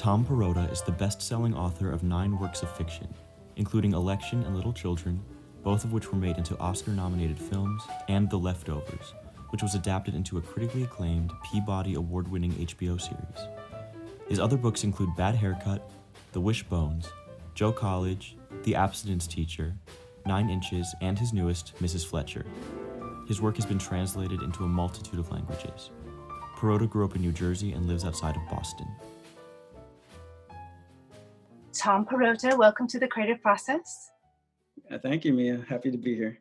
Tom Perrotta is the best selling author of nine works of fiction, including Election and Little Children, both of which were made into Oscar nominated films, and The Leftovers, which was adapted into a critically acclaimed Peabody Award winning HBO series. His other books include Bad Haircut, The Wishbones, Joe College, The Abstinence Teacher, Nine Inches, and his newest, Mrs. Fletcher. His work has been translated into a multitude of languages. Perrotta grew up in New Jersey and lives outside of Boston. Tom Perrotta, welcome to the creative process. Uh, thank you, Mia. Happy to be here.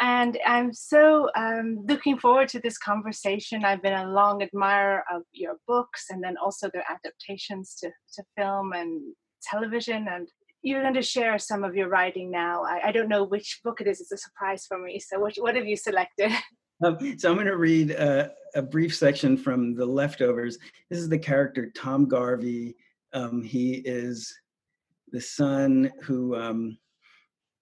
And I'm so um, looking forward to this conversation. I've been a long admirer of your books and then also their adaptations to, to film and television. And you're going to share some of your writing now. I, I don't know which book it is, it's a surprise for me. So, what, what have you selected? Um, so, I'm going to read uh, a brief section from The Leftovers. This is the character Tom Garvey. Um, he is the son who um,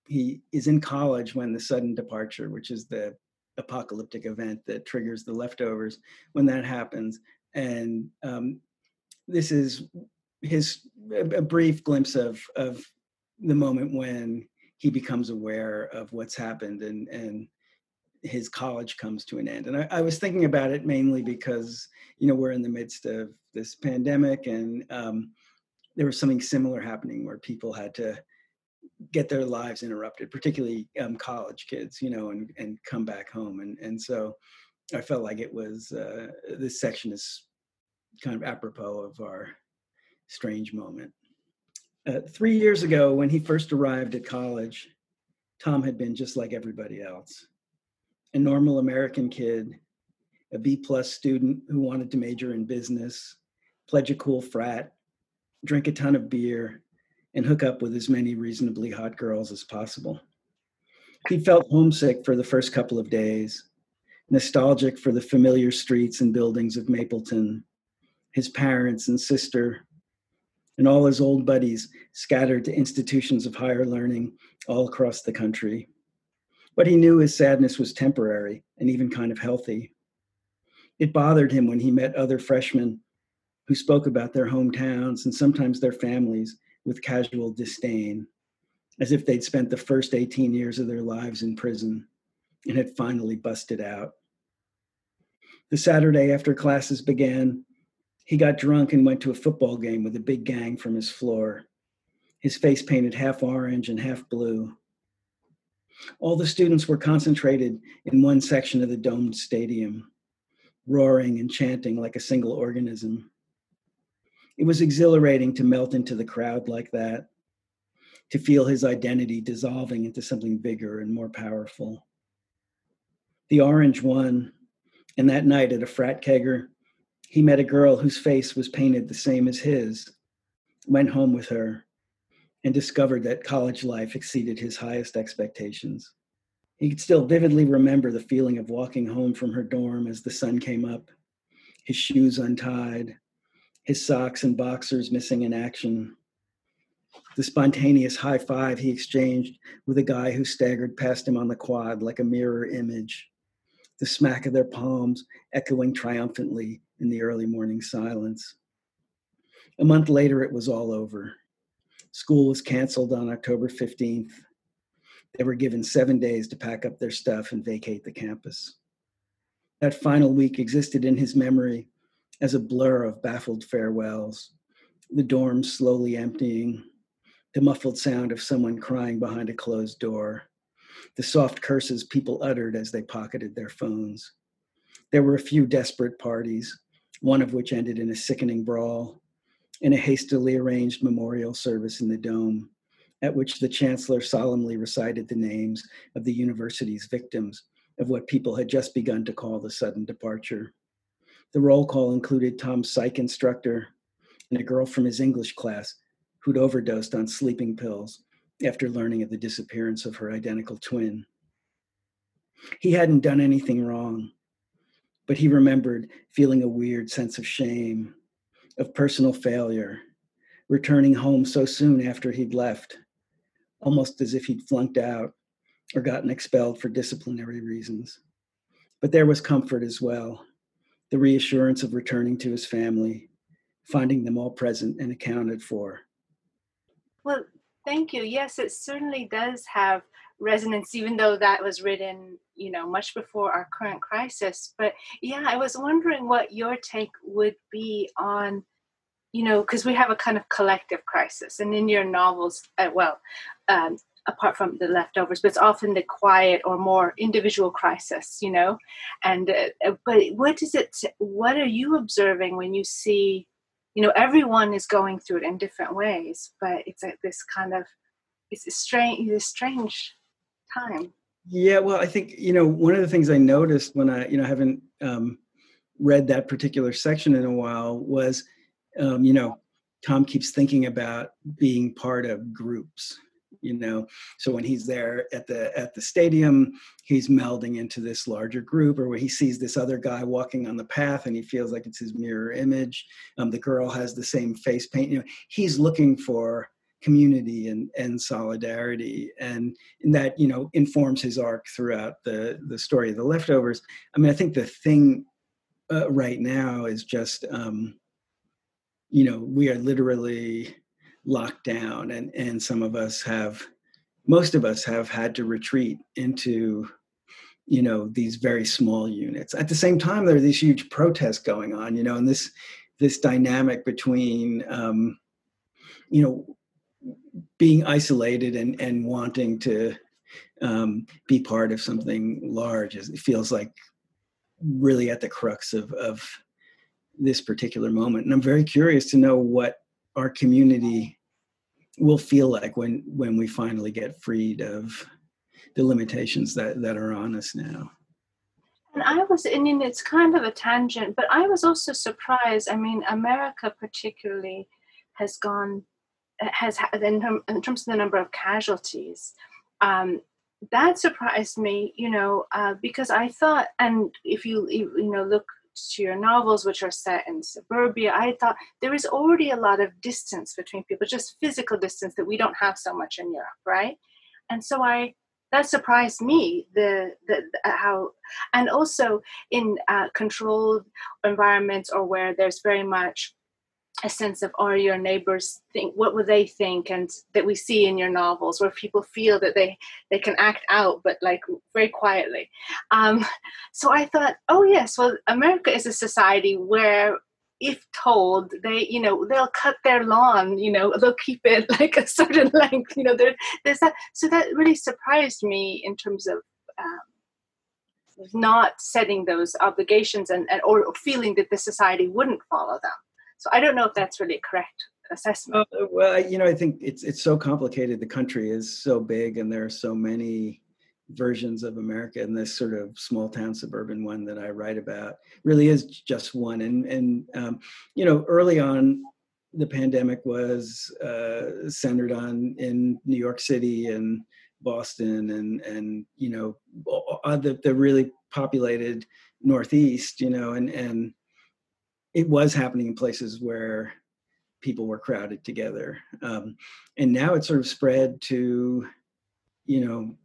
he is in college when the sudden departure, which is the apocalyptic event that triggers the leftovers, when that happens, and um, this is his a brief glimpse of of the moment when he becomes aware of what's happened and and his college comes to an end and I, I, was thinking about it mainly because you know we're in the midst of this pandemic and um, there was something similar happening where people had to get their lives interrupted, particularly um, college kids, you know, and, and come back home. And, and so I felt like it was, uh, this section is kind of apropos of our strange moment. Uh, three years ago, when he first arrived at college, Tom had been just like everybody else a normal American kid, a B plus student who wanted to major in business, pledge a cool frat, drink a ton of beer, and hook up with as many reasonably hot girls as possible. He felt homesick for the first couple of days, nostalgic for the familiar streets and buildings of Mapleton, his parents and sister, and all his old buddies scattered to institutions of higher learning all across the country. But he knew his sadness was temporary and even kind of healthy. It bothered him when he met other freshmen who spoke about their hometowns and sometimes their families with casual disdain, as if they'd spent the first 18 years of their lives in prison and had finally busted out. The Saturday after classes began, he got drunk and went to a football game with a big gang from his floor, his face painted half orange and half blue. All the students were concentrated in one section of the domed stadium, roaring and chanting like a single organism. It was exhilarating to melt into the crowd like that, to feel his identity dissolving into something bigger and more powerful. The orange won, and that night at a frat kegger, he met a girl whose face was painted the same as his, went home with her, and discovered that college life exceeded his highest expectations. He could still vividly remember the feeling of walking home from her dorm as the sun came up, his shoes untied, his socks and boxers missing in action. The spontaneous high five he exchanged with a guy who staggered past him on the quad like a mirror image. The smack of their palms echoing triumphantly in the early morning silence. A month later, it was all over. School was canceled on October 15th. They were given seven days to pack up their stuff and vacate the campus. That final week existed in his memory as a blur of baffled farewells, the dorm slowly emptying, the muffled sound of someone crying behind a closed door, the soft curses people uttered as they pocketed their phones. There were a few desperate parties, one of which ended in a sickening brawl, and a hastily arranged memorial service in the dome, at which the chancellor solemnly recited the names of the university's victims of what people had just begun to call the sudden departure. The roll call included Tom's psych instructor and a girl from his English class who'd overdosed on sleeping pills after learning of the disappearance of her identical twin. He hadn't done anything wrong, but he remembered feeling a weird sense of shame, of personal failure, returning home so soon after he'd left, almost as if he'd flunked out or gotten expelled for disciplinary reasons. But there was comfort as well the reassurance of returning to his family, finding them all present and accounted for. Well, thank you. Yes, it certainly does have resonance, even though that was written, you know, much before our current crisis. But yeah, I was wondering what your take would be on you know, because we have a kind of collective crisis, and in your novels, uh, well, um, apart from the leftovers, but it's often the quiet or more individual crisis, you know. And uh, uh but what is it? What are you observing when you see, you know, everyone is going through it in different ways, but it's like this kind of it's a strange, a strange time. Yeah, well, I think you know one of the things I noticed when I you know haven't um, read that particular section in a while was um, you know, Tom keeps thinking about being part of groups you know so when he's there at the at the stadium he's melding into this larger group or when he sees this other guy walking on the path and he feels like it's his mirror image um, the girl has the same face paint you know he's looking for community and and solidarity and, that you know informs his arc throughout the the story of the leftovers. I mean i think the thing uh, right now is just um, you know we are literally locked down and and some of us have most of us have had to retreat into you know these very small units. At the same time there are these huge protests going on you know and this this dynamic between um you know being isolated and and wanting to um be part of something large it feels like really at the crux of of this particular moment. And I'm very curious to know what our community will feel like when when we finally get freed of the limitations that that are on us now. And I was, I mean, it's kind of a tangent, but I was also surprised. I mean, America particularly has gone, has in, in terms of the number of casualties. Um, that surprised me, you know, uh, because I thought, and if you you know look to your novels, which are set in suburbia, I thought there is already a lot of distance between people, just physical distance that we don't have so much in Europe, right? And so I that surprised me the, the, the how and also in uh, controlled environments or where there's very much a sense of are your neighbors think what would they think and that we see in your novels where people feel that they they can act out but like very quietly. Um, so i thought oh yes well america is a society where if told they you know they'll cut their lawn you know they'll keep it like a certain length you know there, there's that so that really surprised me in terms of um, not setting those obligations and, and or feeling that the society wouldn't follow them so I don't know if that's really a correct assessment. Uh, well, you know, I think it's it's so complicated. The country is so big, and there are so many versions of America. And this sort of small town suburban one that I write about really is just one. And and um, you know, early on, the pandemic was uh, centered on in New York City and Boston and and you know the the really populated Northeast. You know, and and it was happening in places where people were crowded together um, and now it's sort of spread to you know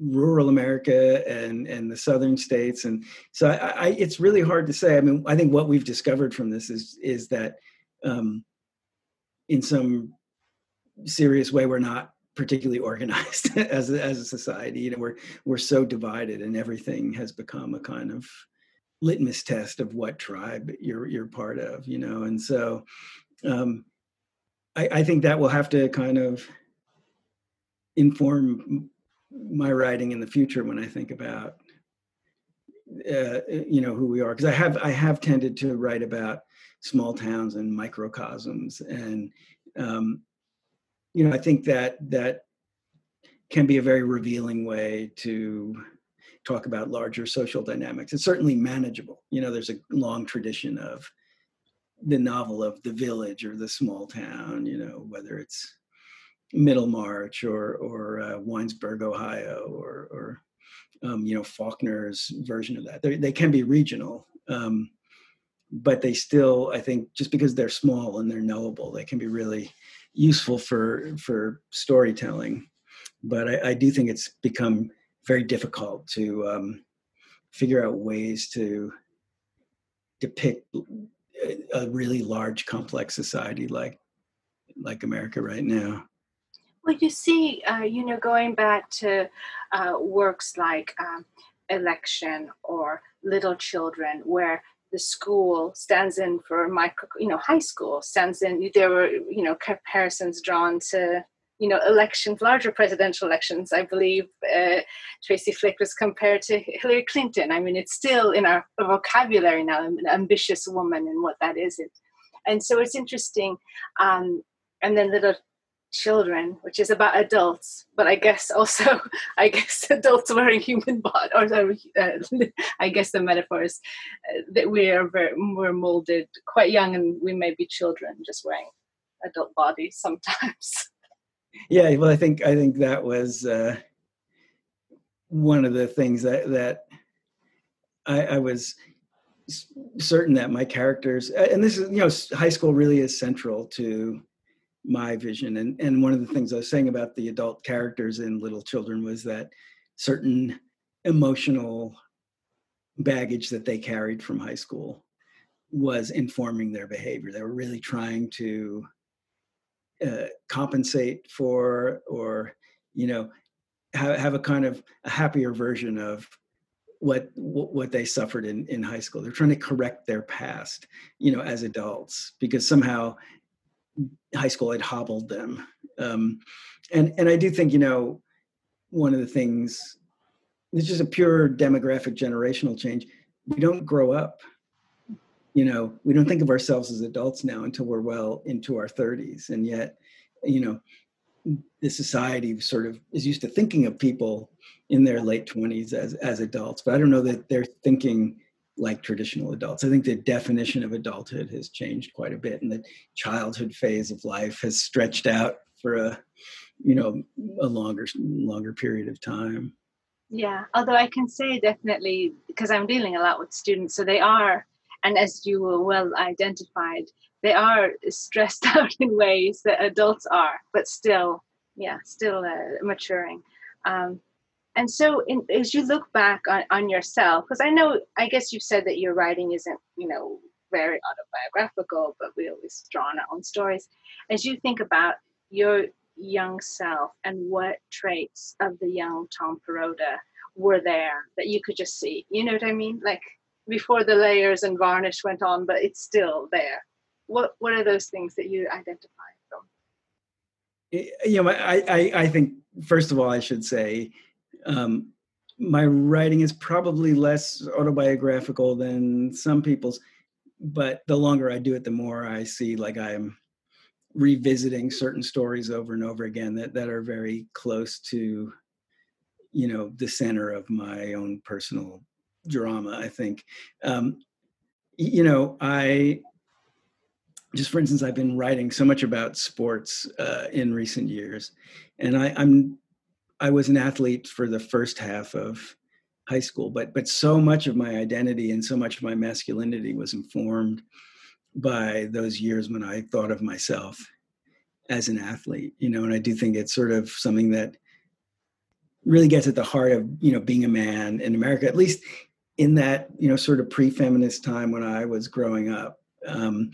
rural america and and the southern states and so I, I, it's really hard to say. I mean i think what we've discovered from this is is that um, in some serious way we're not particularly organized as as a society. You know we're we're so divided and everything has become a kind of litmus test of what tribe you're you're part of you know and so um, I, I think that will have to kind of inform my writing in the future when I think about uh, you know who we are because I have I have tended to write about small towns and microcosms and um, you know I think that that can be a very revealing way to talk about larger social dynamics. It's certainly manageable. You know, there's a long tradition of the novel of the village or the small town. You know, whether it's Middlemarch or or uh, Winesburg, Ohio, or or um, you know Faulkner's version of that. They're, they can be regional, um, but they still, I think, just because they're small and they're knowable, they can be really useful for for storytelling but I, I do think it's become very difficult to um, figure out ways to depict a really large, complex society like like America right now. Well, you see, uh, you know, going back to uh, works like um, Election or Little Children, where the school stands in for micro, you know, high school stands in. There were, you know, comparisons drawn to, you know, elections, larger presidential elections. I believe uh, Tracy Flick was compared to Hillary Clinton. I mean, it's still in our vocabulary now, an ambitious woman and what that is. And so it's interesting. Um, and then little children, which is about adults, but I guess also, I guess adults wearing human body, or uh, I guess the metaphor is uh, that we are very, we're molded quite young and we may be children just wearing adult bodies sometimes. Yeah, well, I think I think that was uh, one of the things that that I, I was certain that my characters, and this is you know, high school really is central to my vision. And and one of the things I was saying about the adult characters in Little Children was that certain emotional baggage that they carried from high school was informing their behavior. They were really trying to uh, compensate for or you know have, have a kind of a happier version of what what they suffered in in high school they're trying to correct their past you know as adults because somehow high school had hobbled them. Um, and and I do think you know one of the things it's just a pure demographic generational change. We don't grow up. You know, we don't think of ourselves as adults now until we're well into our 30s, and yet, you know, the society sort of is used to thinking of people in their late 20s as as adults, but I don't know that they're thinking like traditional adults. I think the definition of adulthood has changed quite a bit, and the childhood phase of life has stretched out for a, you know, a longer longer period of time. Yeah, although I can say definitely because I'm dealing a lot with students, so they are, and as you well identified, they are stressed out in ways that adults are, but still, yeah, still uh, maturing. Um, and so in, as you look back on, on yourself because i know i guess you've said that your writing isn't you know very autobiographical but we always draw on our own stories as you think about your young self and what traits of the young tom perrotta were there that you could just see you know what i mean like before the layers and varnish went on but it's still there. What what are those things that you identify from? You know i i, I think first of all i should say um, my writing is probably less autobiographical than some people's, but the longer I do it, the more I see like I'm revisiting certain stories over and over again that, that are very close to, you know, the center of my own personal drama, I think. Um, you know, I just for instance, I've been writing so much about sports uh, in recent years, and I, I'm I was an athlete for the first half of high school, but but so much of my identity and so much of my masculinity was informed by those years when I thought of myself as an athlete, you know, and I do think it's sort of something that really gets at the heart of, you know, being a man in America, at least in that, you know, sort of pre-feminist time when I was growing up. Um,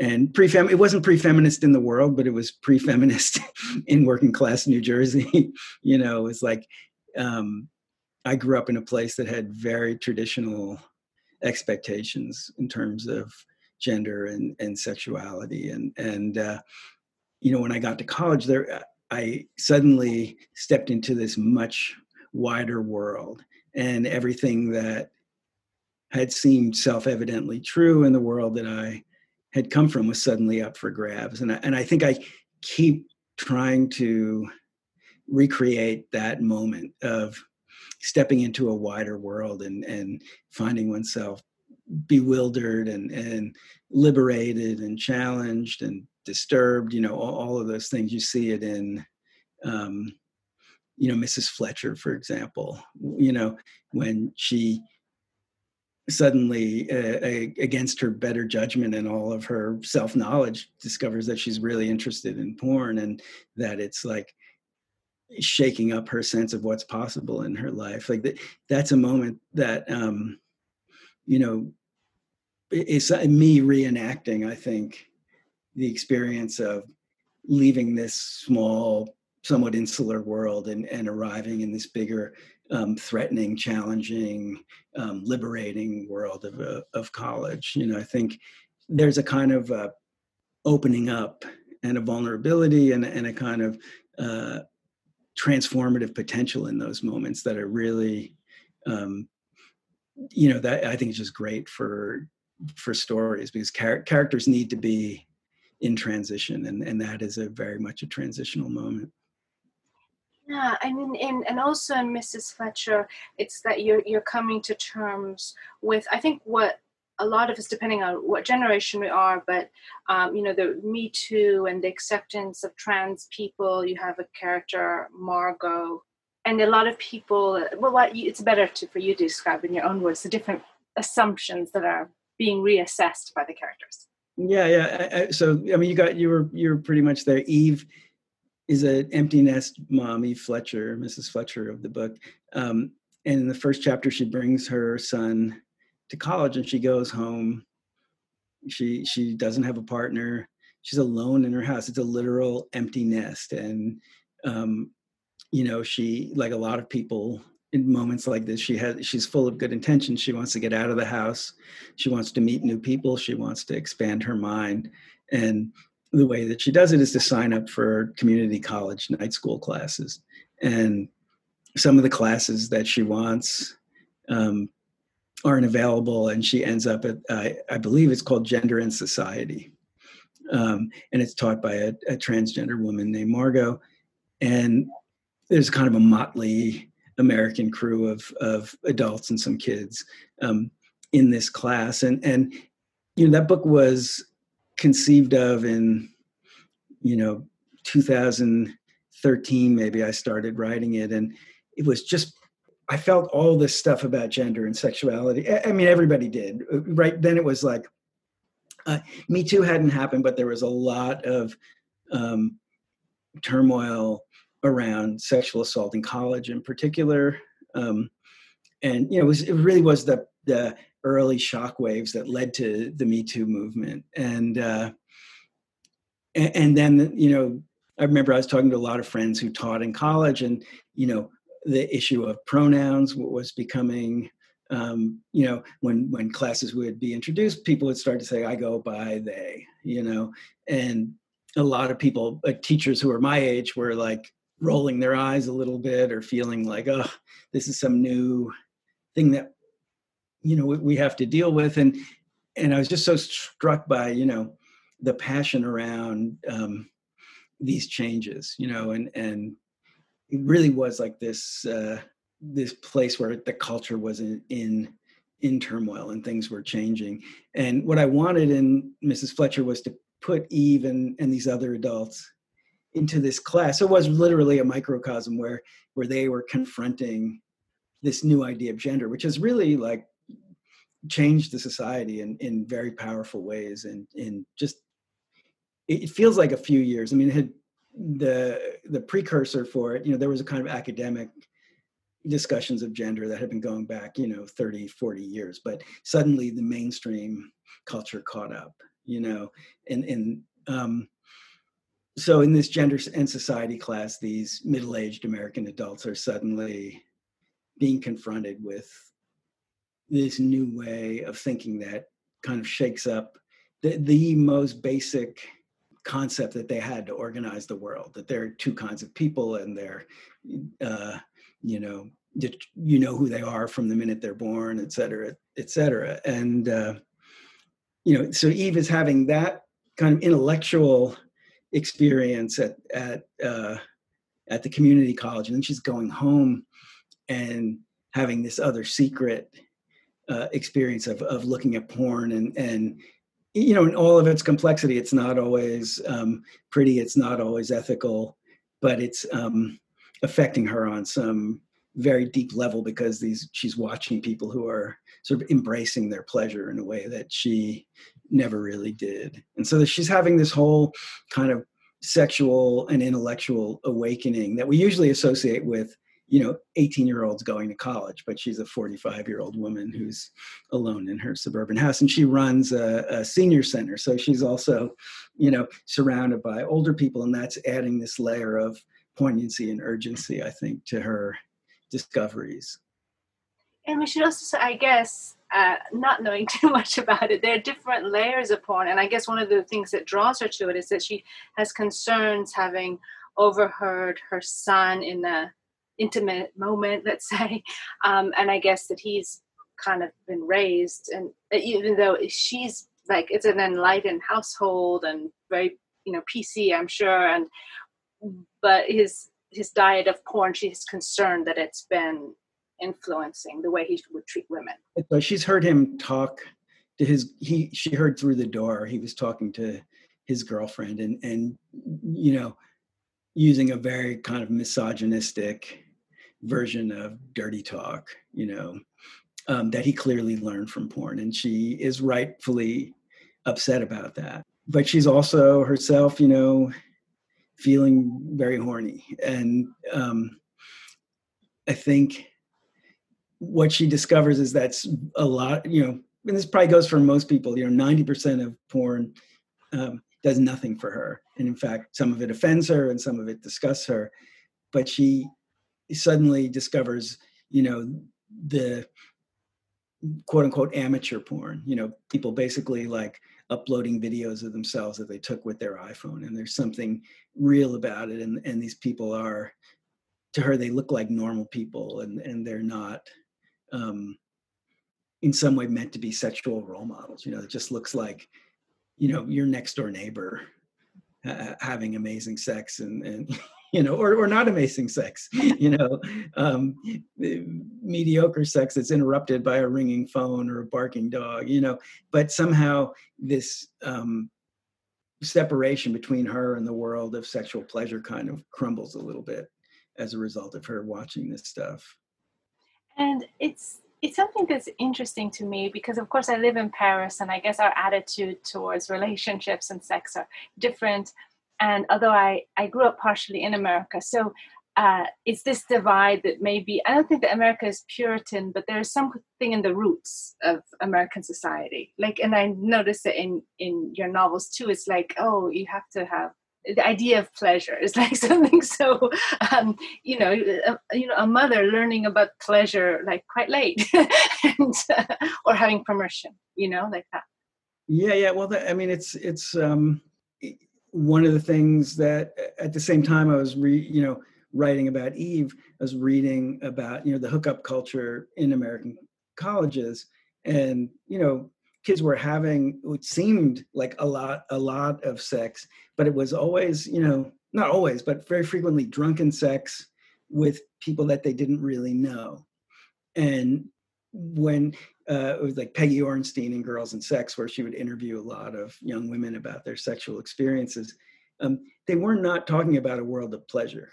and pre-fem it wasn't pre-feminist in the world but it was pre-feminist in working class new jersey you know it's like um, i grew up in a place that had very traditional expectations in terms of gender and, and sexuality and and uh, you know when i got to college there i suddenly stepped into this much wider world and everything that had seemed self-evidently true in the world that i had come from was suddenly up for grabs. And I, and I think I keep trying to recreate that moment of stepping into a wider world and, and finding oneself bewildered and, and liberated and challenged and disturbed, you know, all, all of those things. You see it in, um, you know, Mrs. Fletcher, for example, you know, when she suddenly uh, against her better judgment and all of her self-knowledge discovers that she's really interested in porn and that it's like shaking up her sense of what's possible in her life like that, that's a moment that um you know it's me reenacting i think the experience of leaving this small somewhat insular world and, and arriving in this bigger um, threatening challenging um, liberating world of, uh, of college. You know i think there's a kind of uh, opening up and a vulnerability and, and a kind of uh, transformative potential in those moments that are really um, you know that i think is just great for for stories because char- characters need to be in transition and and that is a very much a transitional moment yeah i mean in, and also in mrs fletcher it's that you're you're coming to terms with i think what a lot of us depending on what generation we are but um, you know the me too and the acceptance of trans people you have a character margo and a lot of people well what, it's better to, for you to describe in your own words the different assumptions that are being reassessed by the characters. Yeah yeah I, I, so i mean you got you were you're pretty much there. Eve is an empty nest mom eve fletcher mrs fletcher of the book. Um, and in the first chapter she brings her son to college and she goes home. She she doesn't have a partner. She's alone in her house. It's a literal empty nest. And um, you know she like a lot of people in moments like this she has she's full of good intentions. She wants to get out of the house. She wants to meet new people. She wants to expand her mind. And the way that she does it is to sign up for community college night school classes. And some of the classes that she wants um, aren't available and she ends up at i believe it's called gender and society. Um, and it's taught by a, a transgender woman named margo and there's kind of a motley American crew of of adults and some kids um, in this class, and and you know that book was conceived of in you know 2013 maybe I started writing it, and it was just I felt all this stuff about gender and sexuality. I mean, everybody did. Right then, it was like uh, Me Too hadn't happened, but there was a lot of um, turmoil around sexual assault in college in particular. Um, and you know, it, was, it really was the the early shock waves that led to the Me Too movement. And uh, and, then you know, I remember I was talking to a lot of friends who taught in college, and you know, the issue of pronouns was becoming um, you know, when when classes would be introduced, people would start to say, "I go by they," you know, and a lot of people, like teachers who were my age, were like, rolling their eyes a little bit or feeling like, oh, this is some new thing that you know we have to deal with. And and I was just so struck by you know the passion around um, these changes, you know, and and it really was like this uh, this place where the culture was in, in in turmoil and things were changing. And what I wanted in Mrs. Fletcher was to put Eve and, and these other adults into this class. It was literally a microcosm where where they were confronting this new idea of gender, which is really like changed the society in in very powerful ways, and in just it feels like a few years. I mean, it had the the precursor for it. You know, there was a kind of academic discussions of gender that had been going back you know 30 40 years but suddenly the mainstream culture caught up you know and and um so in this gender and society class these middle-aged american adults are suddenly being confronted with this new way of thinking that kind of shakes up the, the most basic concept that they had to organize the world that there are two kinds of people and they're uh, you know you know who they are from the minute they're born et cetera et cetera. And uh, you know so eve is having that kind of intellectual experience at at uh, at the community college, and then she's going home and having this other secret uh, experience of of looking at porn and and you know in all of its complexity. It's not always um, pretty. It's not always ethical, but it's um, affecting her on some very deep level because these she's watching people who are sort of embracing their pleasure in a way that she never really did. And so she's having this whole kind of sexual and intellectual awakening that we usually associate with you know 18 year olds going to college but she's a 45 year old woman who's alone in her suburban house and she runs a, a, senior center. So she's also you know surrounded by older people and that's adding this layer of poignancy and urgency i think to her discoveries. And we should also say i guess uh, not knowing too much about it there are different layers of porn and i guess one of the things that draws her to it is that she has concerns having overheard her son in a intimate moment, let's say. Um, and I guess that he's kind of been raised, and even though she's like it's an enlightened household and very you know PC, I'm sure, and but his his diet of porn, she's concerned that it's been influencing the way he would treat women. So she's heard him talk to his he she heard through the door he was talking to his girlfriend and and you know using a very kind of misogynistic version of dirty talk, you know, um, that he clearly learned from porn. And she is rightfully upset about that. But she's also herself, you know, feeling very horny. And um, I think what she discovers is that's a lot, you know, and this probably goes for most people, you know, 90% of porn um, does nothing for her. And in fact, some of it offends her and some of it disgusts her. But she suddenly discovers, you know, the quote unquote amateur porn, you know, people basically like uploading videos of themselves that they took with their iPhone. And there's something real about it. And, and these people are, to her, they look like normal people and, and they're not um, in some way meant to be sexual role models. You know, it just looks like, you know, your next door neighbor uh, having amazing sex and, and you know, or, or not amazing sex, you know, um, mediocre sex that's interrupted by a ringing phone or a barking dog, you know, but somehow this um, separation between her and the world of sexual pleasure kind of crumbles a little bit as a result of her watching this stuff. And it's it's something that's interesting to me because of course I live in Paris and I guess our attitude towards relationships and sex are different and although I, I grew up partially in America, so uh, it's this divide that maybe I don't think that America is Puritan, but there's something in the roots of American society. Like, and I noticed that in in your novels too. It's like, oh, you have to have the idea of pleasure is like something so um, you know a, you know a mother learning about pleasure like quite late and, uh, or having permission you know like that yeah yeah well i mean it's it's um one of the things that at the same time I was re, you know writing about Eve, I was reading about you know the hookup culture in American colleges, and you know kids were having what seemed like a lot a lot of sex, but it was always you know not always, but very frequently drunken sex with people that they didn't really know, and when uh, it was like Peggy Orenstein in Girls and Sex, where she would interview a lot of young women about their sexual experiences. Um, they were not talking about a world of pleasure.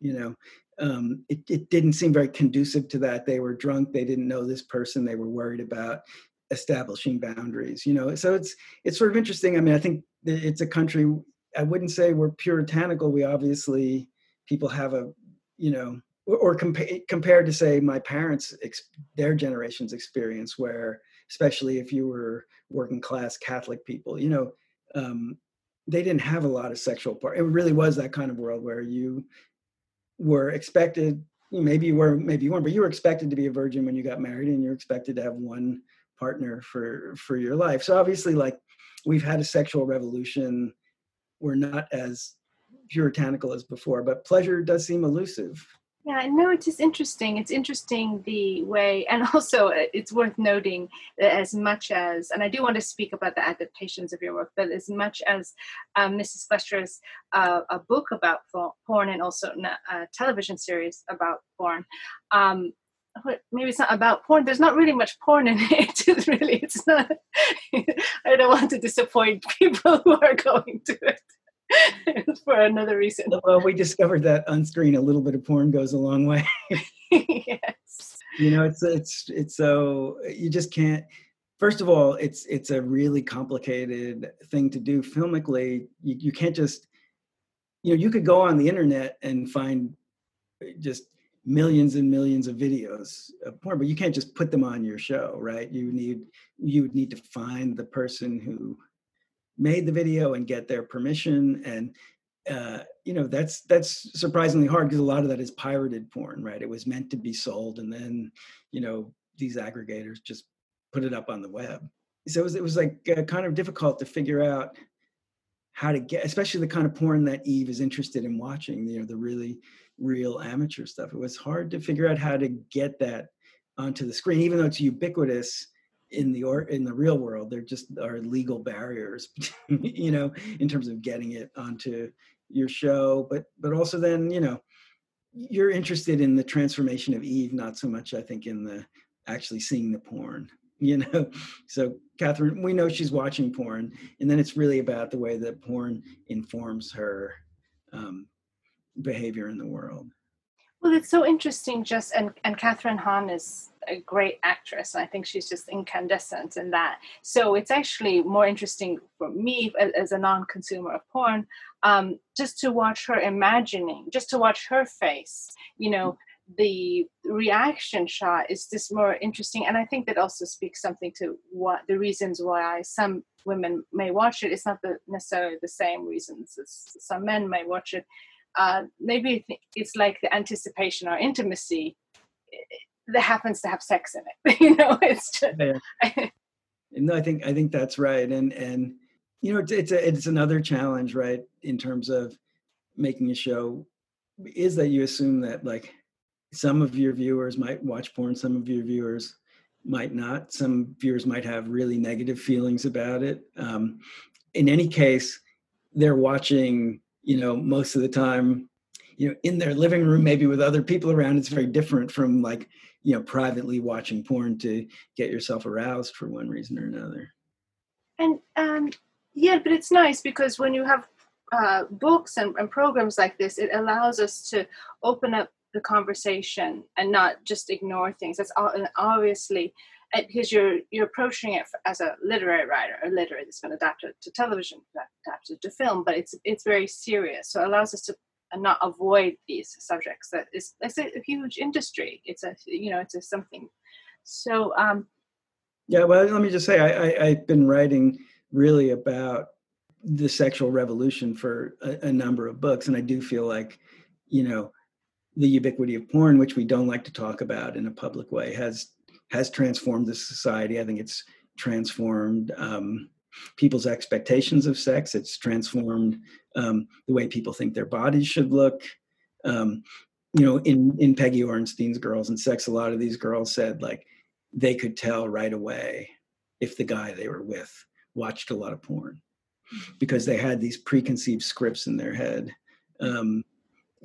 You know, um, it, it didn't seem very conducive to that. They were drunk. They didn't know this person. They were worried about establishing boundaries. You know, so it's it's sort of interesting. I mean, I think it's a country. I wouldn't say we're puritanical. We obviously people have a you know or compa- compared to say my parents ex- their generation's experience where especially if you were working class catholic people you know um, they didn't have a lot of sexual part it really was that kind of world where you were expected maybe you were maybe you weren't but you were expected to be a virgin when you got married and you're expected to have one partner for for your life. So obviously like we've had a sexual revolution. We're not as puritanical as before but pleasure does seem elusive yeah, no, it's just interesting. It's interesting the way, and also uh, it's worth noting that as much as, and I do want to speak about the adaptations of your work, but as much as um, Mrs. Fletcher's uh, a book about porn and also a television series about porn, um, maybe it's not about porn. There's not really much porn in it. It's really, it's not. I don't want to disappoint people who are going to it. for another reason. Well, we discovered that on screen a little bit of porn goes a long way. yes. You know, it's it's it's so you just can't. First of all, it's it's a really complicated thing to do filmically. You, you can't just you know you could go on the internet and find just millions and millions of videos of porn but you can't just put them on your show right you need you would need to find the person who made the video and get their permission and uh, you know that's that's surprisingly hard because a lot of that is pirated porn right? It was meant to be sold and then you know these aggregators just put it up on the web. So it was, it was like uh, kind of difficult to figure out how to get especially the kind of porn that eve is interested in watching you know the really real amateur stuff. It was hard to figure out how to get that onto the screen even though it's ubiquitous in the or in the real world there just are legal barriers you know in terms of getting it onto your show but but also then you know you're interested in the transformation of eve not so much i think in the actually seeing the porn you know? So kathryn we know she's watching porn and then it's really about the way that porn informs her um, behavior in the world well it's so interesting just and and kathryn hahn is a great actress and i think she's just incandescent in that. So it's actually more interesting for me as a non-consumer of porn um, just to watch her imagining just to watch her face you know the reaction shot is just more interesting and i think that also speaks something to what the reasons why some women may watch it. It's not the, necessarily the same reasons as some men may watch it uh, maybe it's like the anticipation or intimacy eh, that happens to have sex in it you know it's just yeah. no i think i think that's right and and you know it's it's, a, it's another challenge right in terms of making a show is that you assume that like some of your viewers might watch porn some of your viewers might not some viewers might have really negative feelings about it um, in any case they're watching you know most of the time you know in their living room maybe with other people around it's very different from like you know privately watching porn to get yourself aroused for one reason or another and um yeah but it's nice because when you have uh, books and, and programs like this it allows us to open up the conversation and not just ignore things. That's all, and obviously because you're you're approaching it as a literary writer, a literary that's been adapted to television, adapted to film, but it's it's very serious. So it allows us to not avoid these subjects. That is it's a, huge industry. It's a you know it's a something. So um, yeah, well, let me just say I, I I've been writing really about the sexual revolution for a, a number of books, and I do feel like you know the ubiquity of porn, which we don't like to talk about in a public way, has has transformed the society. I think it's transformed um, people's expectations of sex. It's transformed um, the way people think their bodies should look. Um, you know, in in Peggy Orenstein's Girls and Sex, a lot of these girls said like they could tell right away if the guy they were with watched a lot of porn because they had these preconceived scripts in their head. Um,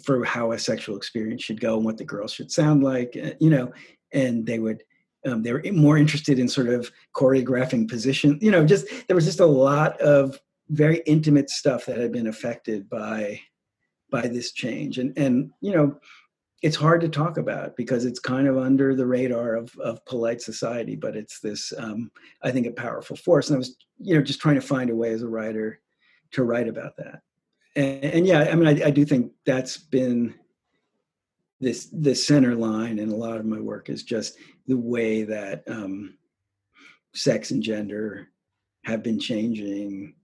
for how a sexual experience should go and what the girls should sound like, uh, you know, and they would um, they were more interested in sort of choreographing position, you know, just there was just a lot of very intimate stuff that had been affected by by this change, and and you know, it's hard to talk about because it's kind of under the radar of of polite society, but it's this um, I think a powerful force, and I was you know just trying to find a way as a writer to write about that. And, and yeah, I mean, I, I, do think that's been this the center line in a lot of my work is just the way that um, sex and gender have been changing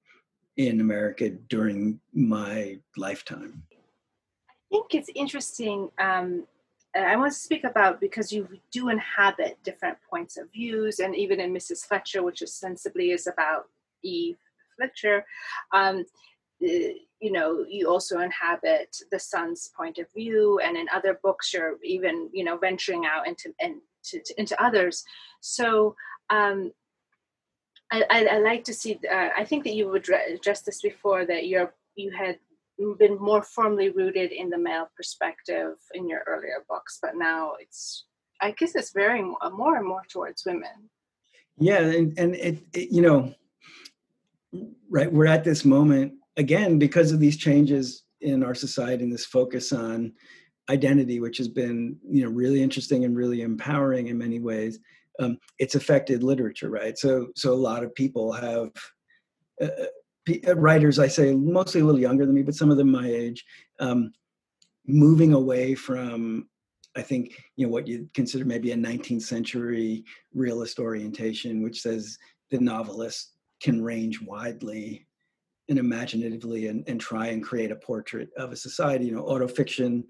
in America during my lifetime. I think it's interesting. Um, I want to speak about because you do inhabit different points of views, and even in Mrs. Fletcher, which ostensibly is about Eve Fletcher, um, you know you also inhabit the son's point of view and in other books you're even you know venturing out into into, into others. So um, I, I, I, like to see uh, i think that you would address this before that you're you had been more firmly rooted in the male perspective in your earlier books but now it's i guess it's very more and more towards women. Yeah and, and it, it you know right we're at this moment again, because of these changes in our society and this focus on identity, which has been you know really interesting and really empowering in many ways, um, it's affected literature, right? So so a lot of people have. Uh, uh, writers, I say mostly a little younger than me, but some of them my age, um, moving away from, I think, you know, what you consider maybe a 19th century realist orientation, which says the novelist can range widely and imaginatively and, and try and create a portrait of a society. You know, autofiction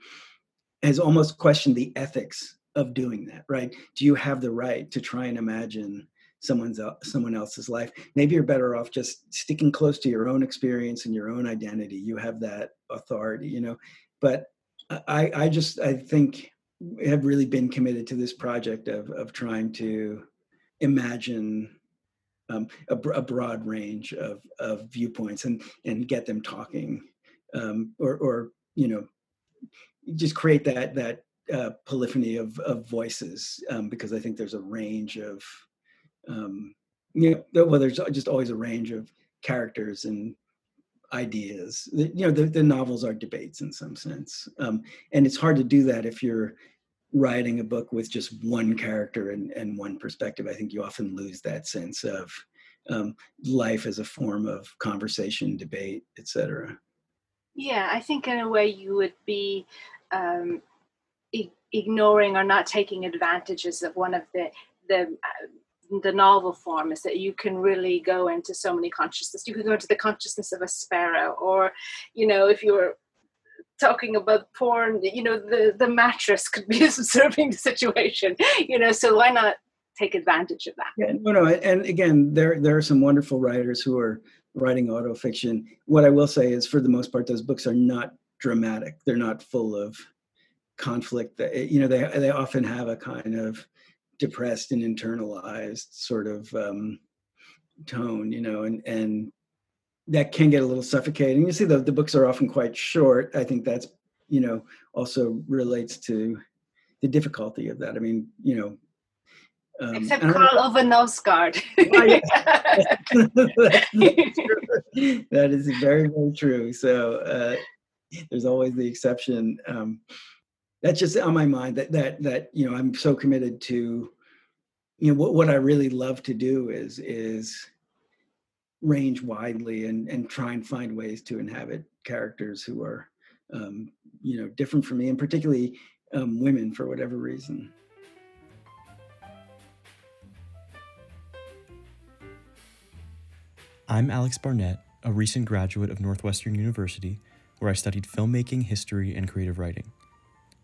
has almost questioned the ethics of doing that, right? Do you have the right to try and imagine someone's uh, someone else's life? Maybe you're better off just sticking close to your own experience and your own identity. You have that authority, you know. But I, I just I think have really been committed to this project of of trying to imagine um, a, a, broad range of, of viewpoints and and get them talking um, or or you know just create that that uh, polyphony of of voices um, because I think there's a range of um, you know well there's just always a range of characters and ideas. You know the, the novels are debates in some sense um, and it's hard to do that if you're writing a book with just one character and, and one perspective, I think you often lose that sense of um, life as a form of conversation, debate, etc. Yeah, I think in a way you would be um, I- ignoring or not taking advantages of one of the the uh, the novel form is that you can really go into so many consciousness. You can go into the consciousness of a sparrow, or you know, if you were talking about porn, you know, the, the mattress could be observing the situation, you know, so why not take advantage of that? Yeah, no, no. And again, there, there are some wonderful writers who are writing auto fiction. What I will say is, for the most part, those books are not dramatic. They're not full of conflict. You know, they, they often have a kind of depressed and internalized sort of um, tone, you know, and, and that can get a little suffocating. You see, the, the books are often quite short. I think that's, you know, also relates to the difficulty of that. I mean, you know, um, Except Karl Ove Knausgaard. that is very, very true. So uh, there's always the exception. Um, that's just on my mind that that that you know I'm so committed to you know what what I really love to do is is range widely and and try and find ways to inhabit characters who are um, you know different from me and particularly um, women for whatever reason. I'm alex barnett a recent graduate of northwestern university where i studied filmmaking history and creative writing.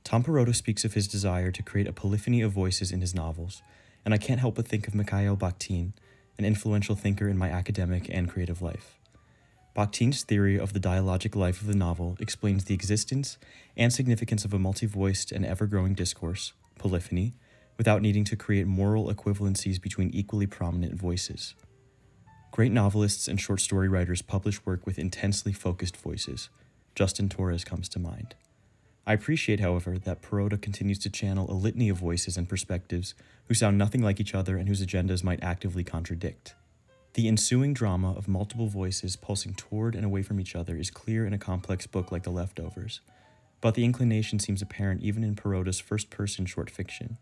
Tom perrotta speaks of his desire to create a polyphony of voices in his novels and i can't help but think of mikhail bakhtin an influential thinker in my academic and creative life. Bakhtin's theory of the dialogic life of the novel explains the existence and significance of a multi voiced and ever growing discourse, polyphony, without needing to create moral equivalencies between equally prominent voices. Great novelists and short story writers publish work with intensely focused voices. Justin Torres comes to mind. I appreciate, however, that Perrotta continues to channel a litany of voices and perspectives who sound nothing like each other and whose agendas might actively contradict. The ensuing drama of multiple voices pulsing toward and away from each other is clear in a complex book like The Leftovers, but the inclination seems apparent even in Perrotta's first person short fiction.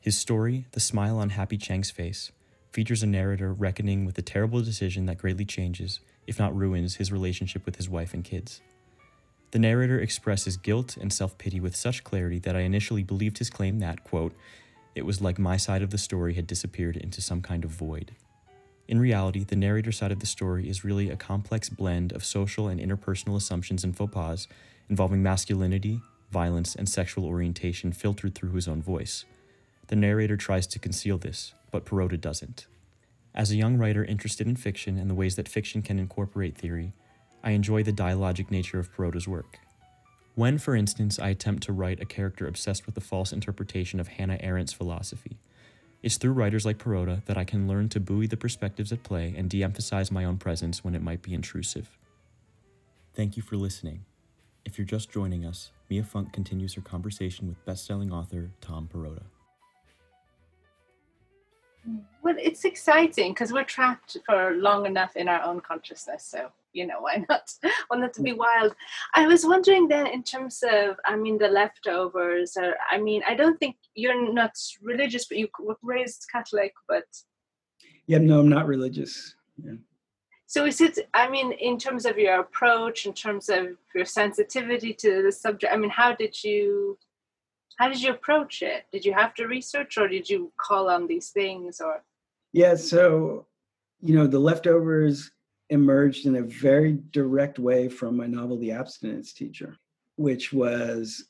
His story, The Smile on Happy Chang's Face, features a narrator reckoning with the terrible decision that greatly changes, if not ruins, his relationship with his wife and kids. The narrator expresses guilt and self pity with such clarity that I initially believed his claim that, quote, it was like my side of the story had disappeared into some kind of void. In reality, the narrator side of the story is really a complex blend of social and interpersonal assumptions and faux pas involving masculinity, violence, and sexual orientation filtered through his own voice. The narrator tries to conceal this, but Perrotta doesn't. As a young writer interested in fiction and the ways that fiction can incorporate theory, I enjoy the dialogic nature of Perrotta's work. When, for instance, I attempt to write a character obsessed with the false interpretation of Hannah Arendt's philosophy, it's through writers like Perrotta that I can learn to buoy the perspectives at play and de emphasize my own presence when it might be intrusive. Thank you for listening. If you're just joining us, Mia Funk continues her conversation with best-selling author Tom Perrotta. Well, it's exciting because we're trapped for long enough in our own consciousness. So you know why not want it to be wild i was wondering then in terms of i mean the leftovers or i mean i don't think you're not religious but you were raised catholic but yeah no i'm not religious yeah. So is it? I mean, in terms of your approach, in terms of your sensitivity to the subject, I mean, how did you how did you approach it? Did you have to research, or did you call on these things, or? Yeah, so you know, the leftovers emerged in a very direct way from my novel, The Abstinence Teacher, which was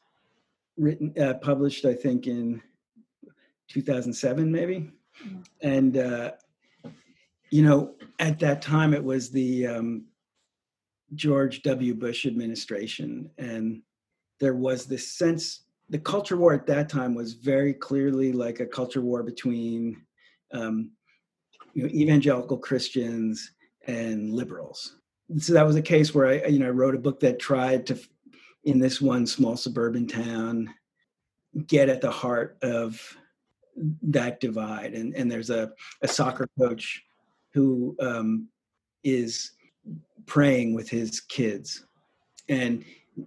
written, uh, published, I think, in 2007, maybe. Mm-hmm. And, uh, you know, at that time, it was the um, George W. Bush administration. And there was this sense, the culture war at that time was very clearly like a culture war between um, you know, evangelical Christians and liberals. So that was a case where I, you know, I wrote a book that tried to, in this one small suburban town, get at the heart of that divide. And and there's a, a soccer coach who um, is praying with his kids, and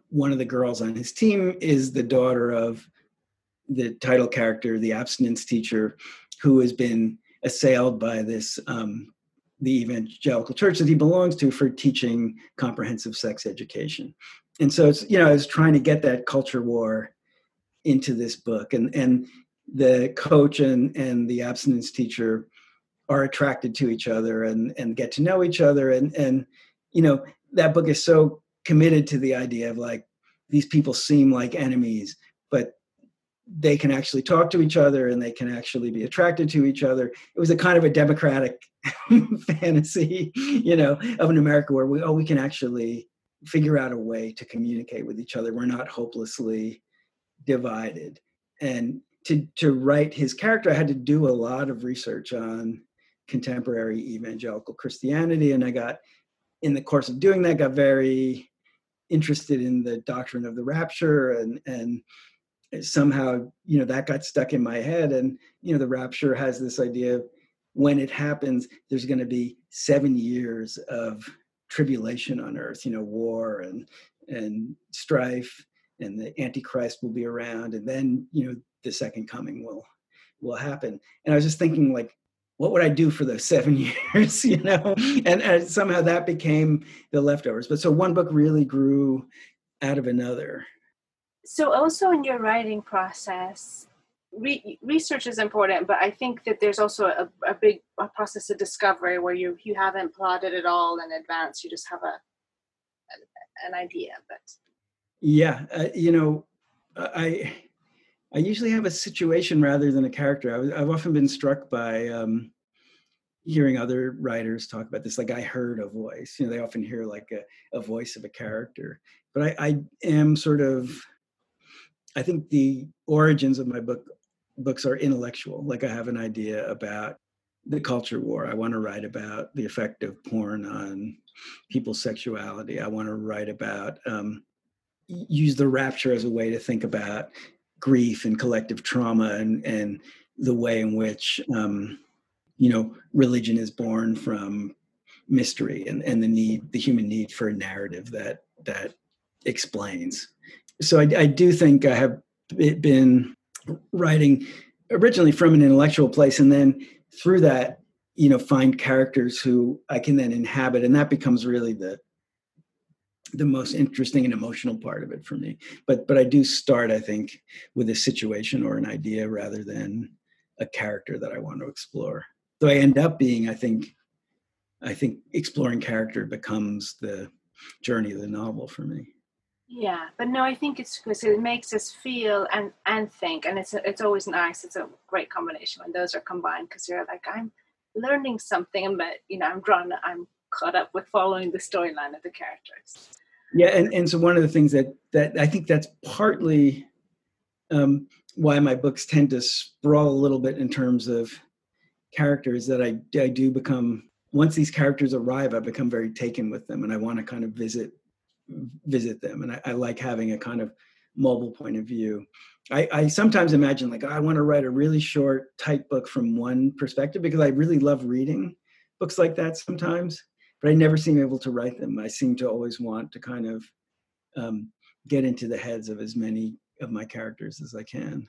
one of the girls on his team is the daughter of the title character, the abstinence teacher, who has been assailed by this um, the evangelical church that he belongs to for teaching comprehensive sex education. And so it's, you know, I was trying to get that culture war into this book. And and the coach and, and the abstinence teacher are attracted to each other and, and get to know each other. And and you know, that book is so committed to the idea of like these people seem like enemies, but they can actually talk to each other and they can actually be attracted to each other. It was a kind of a democratic fantasy, you know, of an America where we oh we can actually figure out a way to communicate with each other. We're not hopelessly divided. And to to write his character, I had to do a lot of research on contemporary evangelical Christianity, and I got in the course of doing that got very interested in the doctrine of the rapture and and somehow you know that got stuck in my head. And you know the rapture has this idea of when it happens there's going to be seven years of tribulation on earth you know war and and strife and the antichrist will be around and then you know the second coming will will happen. And i was just thinking like what would i do for those seven years you know? And, and somehow that became the leftovers. But so one book really grew out of another. So also in your writing process re- research is important but i think that there's also a, a big a process of discovery where you you haven't plotted it all in advance. You just have a an idea but yeah uh, you know i i usually have a situation rather than a character I have often been struck by um, hearing other writers talk about this like i heard a voice you know they often hear like a, a voice of a character but I, I am sort of I think the origins of my book books are intellectual. Like I have an idea about the culture war. I want to write about the effect of porn on people's sexuality. I want to write about um, use the rapture as a way to think about grief and collective trauma and and the way in which um, you know religion is born from mystery and, and the need the human need for a narrative that that explains. So I, I do think I have been writing originally from an intellectual place and then through that you know find characters who i can then inhabit and that becomes really the the most interesting and emotional part of it for me. But but i do start i think with a situation or an idea rather than a character that i want to explore. So i end up being i think i think exploring character becomes the journey of the novel for me. Yeah but no i think it's because it makes us feel and and think and it's it's always nice it's a great combination when those are combined because you're like i'm learning something but you know i'm drawn i'm caught up with following the storyline of the characters yeah and, and so one of the things that that i think that's partly um, why my books tend to sprawl a little bit in terms of characters that I, I do become once these characters arrive i become very taken with them and i want to kind of visit visit them. And I, I like having a kind of mobile point of view. I, I, sometimes imagine like I want to write a really short, tight book from one perspective because I really love reading books like that sometimes, but I never seem able to write them. I seem to always want to kind of um, get into the heads of as many of my characters as I can.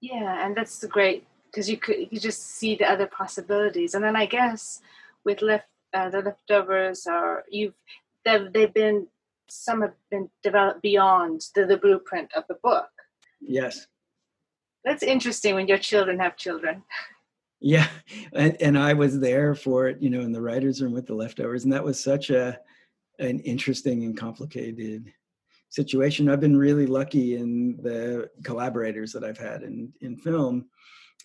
Yeah, and that's great because you could you just see the other possibilities, and then I guess with left uh, the leftovers are you've they've, they've been some have been developed beyond the, the blueprint of the book. Yes. That's interesting when your children have children. Yeah, and, and I was there for it, you know, in the writers' room with the leftovers, and that was such a an interesting and complicated situation. I've been really lucky in the collaborators that I've had in in film.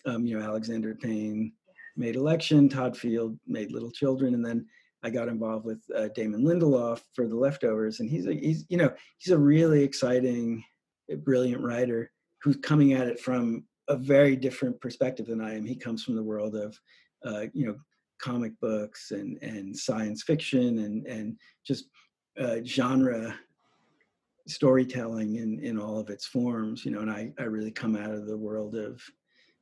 Um, you know, Alexander Payne made Election, Todd Field made Little Children, and then I got involved with uh, Damon Lindelof for The Leftovers, and he's a, he's you know he's a really exciting, brilliant writer who's coming at it from a very different perspective than I am. He comes from the world of, uh, you know, comic books and and science fiction and and just uh, genre storytelling in in all of its forms. You know, and I I really come out of the world of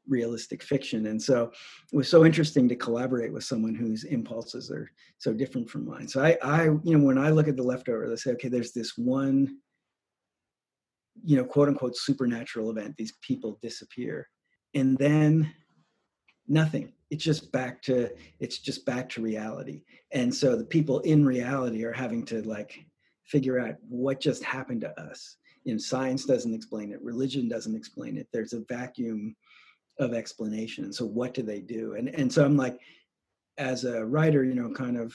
realistic fiction and so it was so interesting to collaborate with someone whose impulses are so different from mine so i i you know when i look at the leftover, I say okay there's this one you know, quote unquote supernatural event. These people disappear. And then nothing. It's just back to it's just back to reality. And so the people in reality are having to like figure out what just happened to us. You know, science doesn't explain it, religion doesn't explain it. There's a vacuum of explanation. So what do they do? And and so I'm like, as a writer, you know, kind of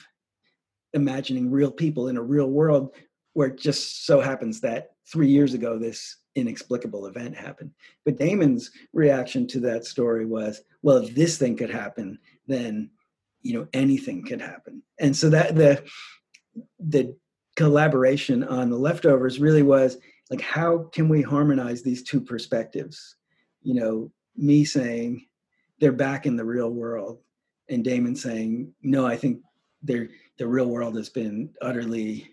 imagining real people in a real world where it just so happens that three years ago this inexplicable event happened. But Damon's reaction to that story was, well, if this thing could happen, then you know anything could happen. And so that the the collaboration on the leftovers really was like how can we harmonize these two perspectives you know me saying they're back in the real world and damon saying no i think they're the real world has been utterly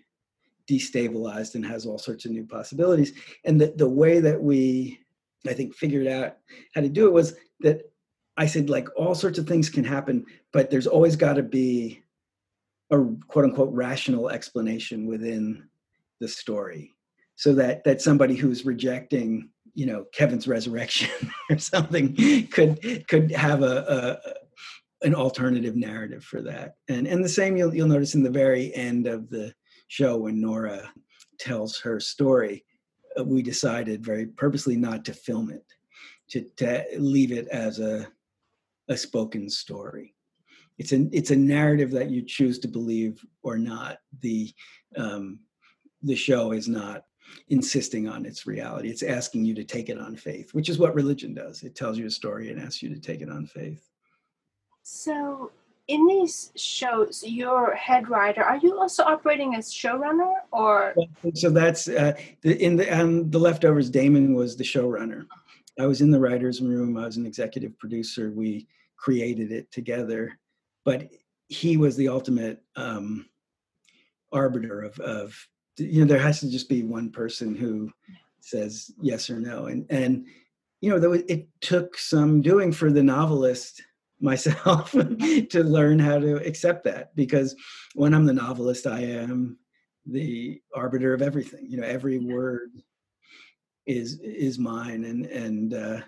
destabilized and has all sorts of new possibilities. And the, the way that we, I think, figured out how to do it was that I said, like, all sorts of things can happen, but there's always got to be a quote unquote rational explanation within the story so that that somebody who's rejecting you know kevin's resurrection or something could could have a, a an alternative narrative for that and and the same you'll, you'll notice in the very end of the show when Nora tells her story, uh, we decided very purposely not to film it, to, to leave it as a, a spoken story. It's a, it's a narrative that you choose to believe or not. The, um, the show is not insisting on its reality. It's asking you to take it on faith, which is what religion does. It tells you a story and asks you to take it on faith. So, in these shows, your head writer, are you also operating as showrunner or? So that's uh, the, in the on the leftovers. Damon was the showrunner. I was in the writers' room. I was an executive producer. We created it together, but he was the ultimate um, arbiter of, of you know there has to just be one person who says yes or no and and you know it took some doing for the novelist myself to learn how to accept that because when i'm the novelist i am the arbiter of everything. You know every word is is mine. And and uh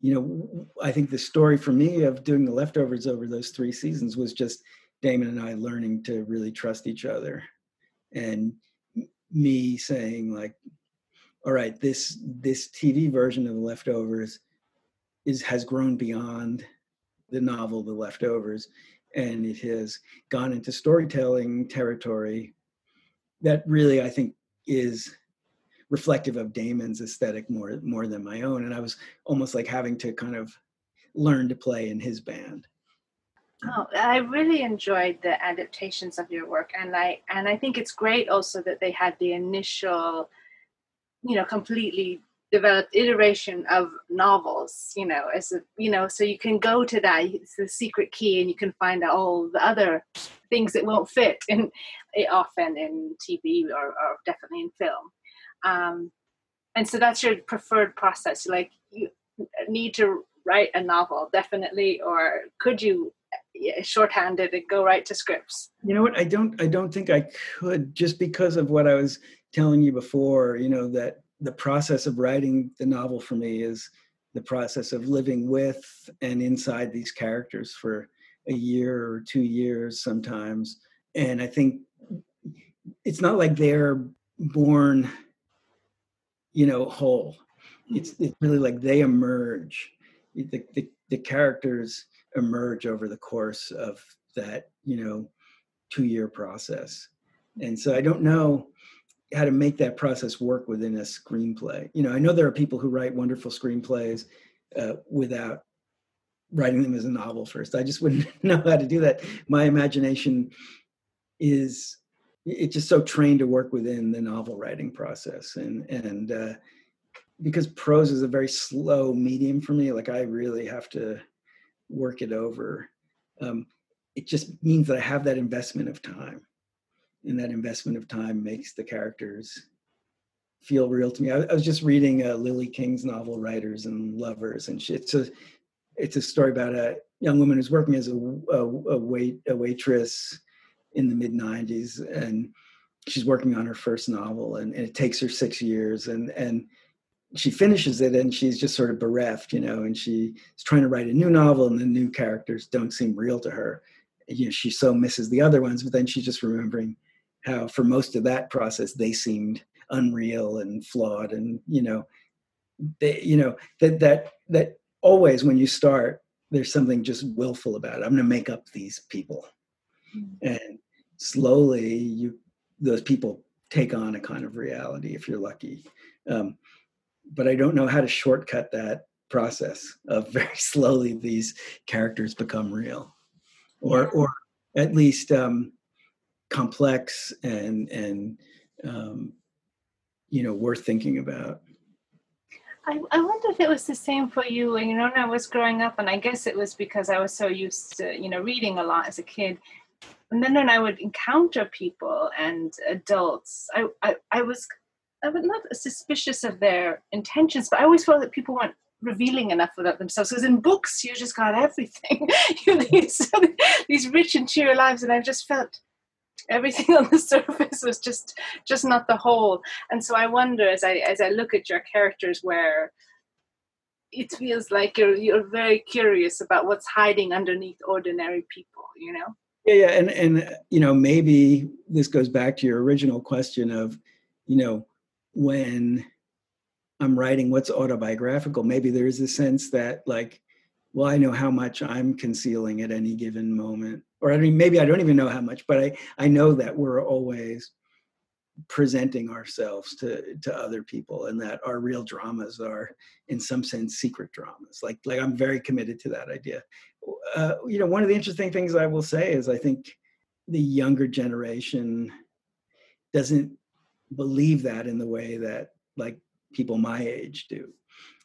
you know i think the story for me of doing the leftovers over those three seasons was just damon and i learning to really trust each other and me saying like all right this this tv version of the leftovers is has grown beyond the novel The Leftovers, and it has gone into storytelling territory that really I think is reflective of Damon's aesthetic more more than my own. And I was almost like having to kind of learn to play in his band. Oh, I really enjoyed the adaptations of your work, and I and I think it's great also that they had the initial, you know, completely developed iteration of novels you know as a you know so you can go to that it's the secret key and you can find all the other things that won't fit in eh, often in tv or, or definitely in film. Um, and so that's your preferred process like you need to write a novel definitely or could you yeah, shorthanded and go right to scripts? You know what? I don't i don't think i could just because of what i was telling you before you know that the process of writing the novel for me is the process of living with and inside these characters for a year or two years sometimes and I think it's not like they're born, you know, whole. It's it's really like they emerge. The, the, the characters emerge over the course of that, you know, two year process. And so I don't know how to make that process work within a screenplay. You know, I know there are people who write wonderful screenplays uh, without writing them as a novel first. I just wouldn't know how to do that. My imagination is it's just so trained to work within the novel writing process and and uh, because prose is a very slow medium for me like i really have to work it over um, it just means that i have that investment of time and that investment of time makes the characters feel real to me. I, I was just reading uh, lily king's novel writers and lovers and she, it's a it's a story about a young woman who's working as a, a, a wait a waitress in the mid 90s and she's working on her first novel and, and, it takes her six years and and she finishes it and she's just sort of bereft you know and she's trying to write a new novel and the new characters don't seem real to her. You know she so misses the other ones but then she's just remembering how for most of that process they seemed unreal and flawed and you know they you know that that that always when you start there's something just willful about it. I'm going to make up these people. Mm. and slowly you those people take on a kind of reality if you're lucky. Um, but i don't know how to shortcut that process of very slowly these characters become real. Or or at least um, complex and and um, you know worth thinking about I, I wonder if it was the same for you you know when i was growing up and i guess it was because i was so used to you know reading a lot as a kid and then when I would encounter people and adults, I, I, I was I was not suspicious of their intentions, but I always felt that people weren't revealing enough about themselves. Because in books, you just got everything. you know, these, these rich interior lives, and I just felt everything on the surface was just just not the whole. And so I wonder, as I as I look at your characters, where it feels like you're you're very curious about what's hiding underneath ordinary people. You know. Yeah, yeah, and and you know maybe this goes back to your original question of, you know, when I'm writing what's autobiographical, maybe there is a sense that like, well, I know how much I'm concealing at any given moment, or I mean, maybe I don't even know how much, but I I know that we're always presenting ourselves to to other people and that our real dramas are in some sense secret dramas. Like like i'm very committed to that idea. Uh, you know one of the interesting things i will say is i think the younger generation doesn't believe that in the way that like people my age do.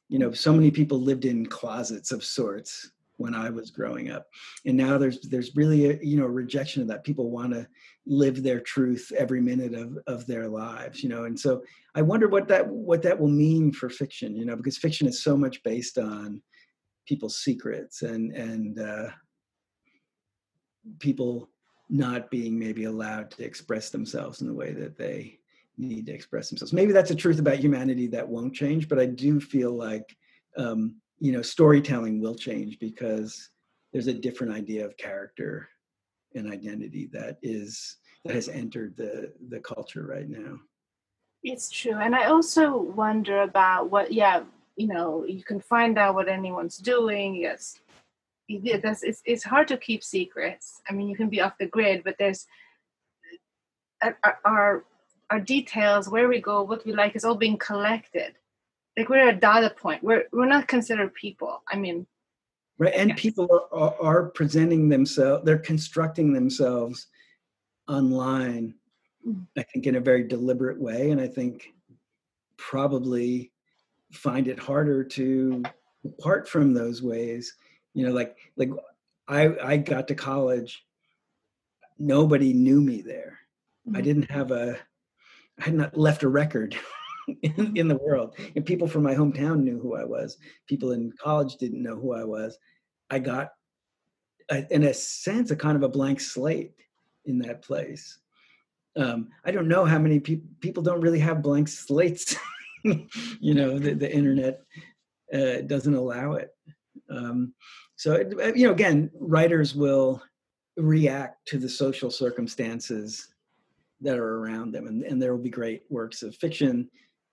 You know so many people lived in closets of sorts when I was growing up. And now there's there's really a you know rejection of that. People want to live their truth every minute of, of their lives, you know. And so I wonder what that what that will mean for fiction, you know, because fiction is so much based on people's secrets and and uh, people not being maybe allowed to express themselves in the way that they need to express themselves. Maybe that's a truth about humanity that won't change, but I do feel like um, you know storytelling will change because there's a different idea of character and identity that is that has entered the the culture right now. It's true and i also wonder about what yeah you know you can find out what anyone's doing yes. It's, it's hard to keep secrets. I mean you can be off the grid but there's uh, uh, our our details where we go what we like is all being collected like we're a data point. We're we're not considered people. I mean, right. And yes. people are, are, presenting themselves. They're constructing themselves online. Mm. I think in a very deliberate way, and I think probably find it harder to apart from those ways. You know, like like I I got to college. Nobody knew me there. Mm-hmm. I didn't have a I had not left a record in, in the world. And people from my hometown knew who I was. People in college didn't know who I was. I got, a, in a sense, a kind of a blank slate in that place. Um, I don't know how many people people don't really have blank slates. you know, the, the internet uh, doesn't allow it. Um, so, it, uh, you know, again, writers will react to the social circumstances that are around them and, and there will be great works of fiction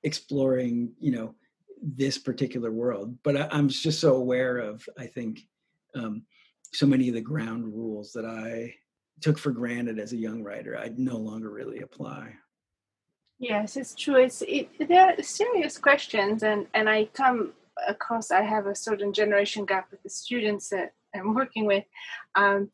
exploring you know this particular world. But I, am just so aware of i think um, so many of the ground rules that i took for granted as a young writer i no longer really apply. Yes it's true. It's it, they're serious questions and and i come across i have a certain generation gap with the students that i'm working with um,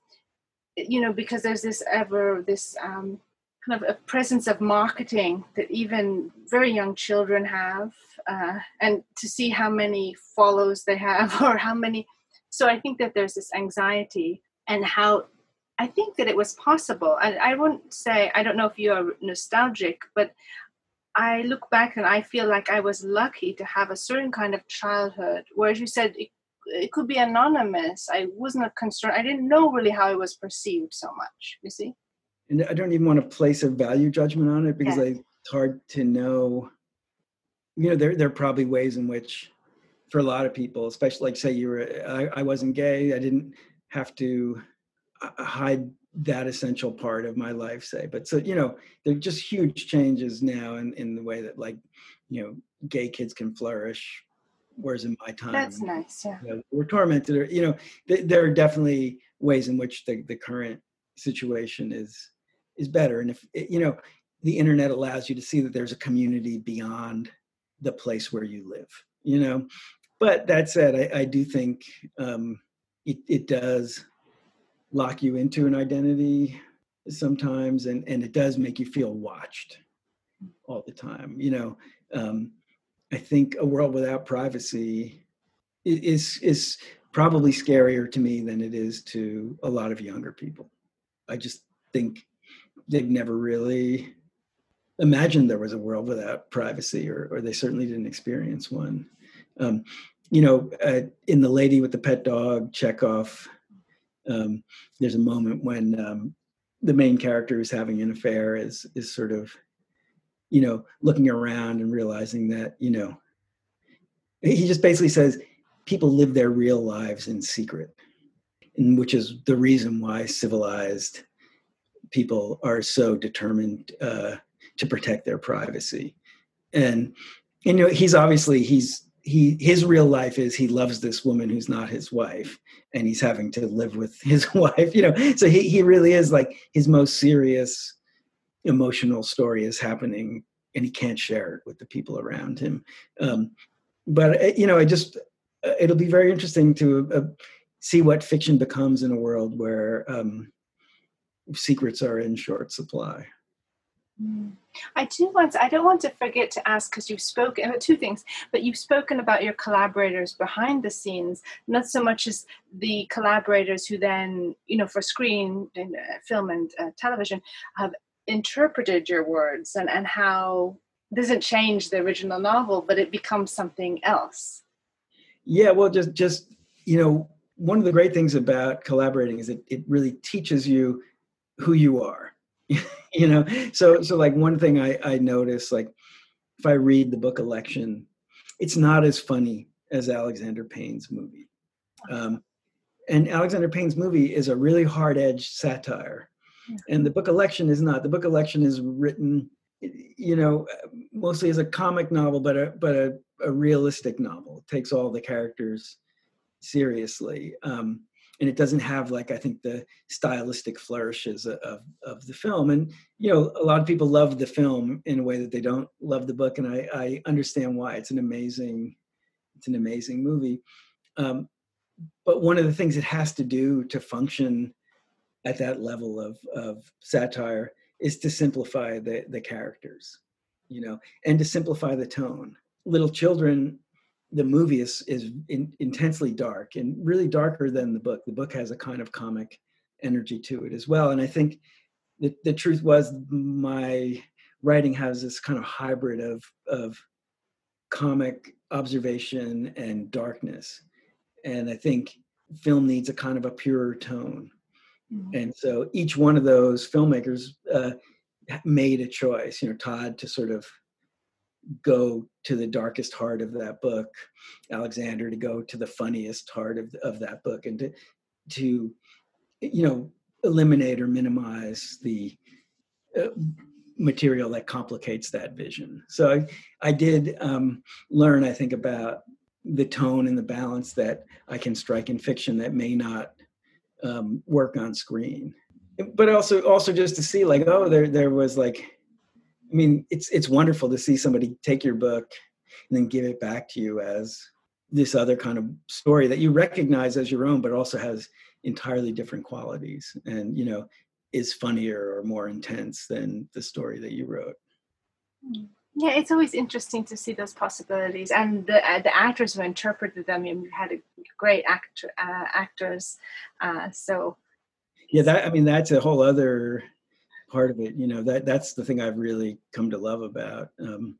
you know because there's this ever this um, kind of a presence of marketing that even very young children have uh, and to see how many follows they have or how many so i think that there's this anxiety and how i think that it was possible. And I, wouldn't say i don't know if you are nostalgic but i look back and i feel like i was lucky to have a certain kind of childhood whereas you said it, it could be anonymous. I wasn't concerned. I didn't know really how it was perceived so much you see and I don't even want to place a value judgment on it because yeah. I, it's hard to know. You know, there there are probably ways in which, for a lot of people, especially like say you were, I, I wasn't gay, I didn't have to uh, hide that essential part of my life, say. But so you know, there are just huge changes now in in the way that like, you know, gay kids can flourish whereas in my time that's nice yeah you know, we're tormented or you know th- there are definitely ways in which the, the current situation is is better and if you know the internet allows you to see that there's a community beyond the place where you live you know? But that said i, I do think um, it, it does lock you into an identity sometimes and, and it does make you feel watched all the time you know? Um, i think a world without privacy is is probably scarier to me than it is to a lot of younger people. I just think they've never really imagined there was a world without privacy, or, or they certainly didn't experience one. Um, you know, uh, in The Lady with the Pet Dog, Chekhov, um, there's a moment when um, the main character who's having an affair is is sort of, you know, looking around and realizing that, you know, he just basically says people live their real lives in secret, and which is the reason why civilized people are so determined uh, to protect their privacy. And, you know, he's obviously he's he his real life is he loves this woman who's not his wife and he's having to live with his wife you know so he, he really is like his most serious emotional story is happening and he can't share it with the people around him um, but uh, you know i just uh, it'll be very interesting to uh, see what fiction becomes in a world where um, secrets are in short supply. Mm. I do want. To, I don't want to forget to ask because you've spoken about uh, two things, but you've spoken about your collaborators behind the scenes, not so much as the collaborators who then, you know, for screen and uh, film and uh, television, have interpreted your words and and how doesn't change the original novel, but it becomes something else. Yeah, well, just just you know, one of the great things about collaborating is it it really teaches you who you are you know? So so like one thing i i notice like if i read the book election it's not as funny as alexander payne's movie. Um, and alexander payne's movie is a really hard-edged satire. And the book election is not. The book election is written you know mostly as a comic novel but a but a, a realistic novel. It takes all the characters seriously. Um, and it doesn't have like I think the stylistic flourishes of of the film. And you know, a lot of people love the film in a way that they don't love the book, and I, I understand why. It's an amazing, it's an amazing movie. Um, but one of the things it has to do to function at that level of of satire is to simplify the the characters, you know, and to simplify the tone. Little children the movie is is in, intensely dark and really darker than the book. The book has a kind of comic energy to it as well. And I think the, the truth was my writing has this kind of hybrid of of comic observation and darkness. And I think film needs a kind of a purer tone. Mm-hmm. And so each one of those filmmakers uh, made a choice, you know, Todd to sort of go to the darkest heart of that book alexander to go to the funniest heart of, of that book and to to you know eliminate or minimize the uh, material that complicates that vision. So I, I did um, learn, I think, about the tone and the balance that I can strike in fiction that may not um, work on screen. But also, also just to see, like, oh, there, there was like, I mean, it's it's wonderful to see somebody take your book and then give it back to you as this other kind of story that you recognize as your own, but also has entirely different qualities. And you know, is funnier or more intense than the story that you wrote. Yeah, it's always interesting to see those possibilities, and the uh, the actors who interpreted them. You had a great actor uh, actors, uh, so yeah, that I mean that's a whole other part of it. You know that that's the thing I've really come to love about um,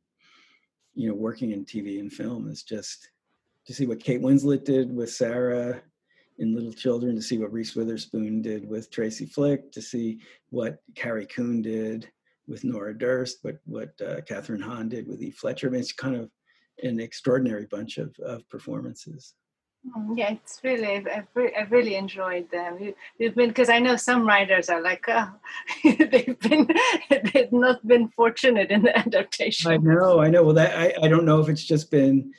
you know working in TV and film is just to see what Kate Winslet did with Sarah in Little Children, to see what Reese Witherspoon did with Tracy Flick, to see what Carrie Coon did with Nora Durst, what what uh, Kathryn Hahn did with Eve Fletcher. I mean, it's kind of an extraordinary bunch of, of performances. Mm, yeah, it's really I've, I've really enjoyed them. You, have been because I know some writers are like, oh, they've been they've not been fortunate in the adaptation. I know, I know. Well, that I, I don't know if it's just been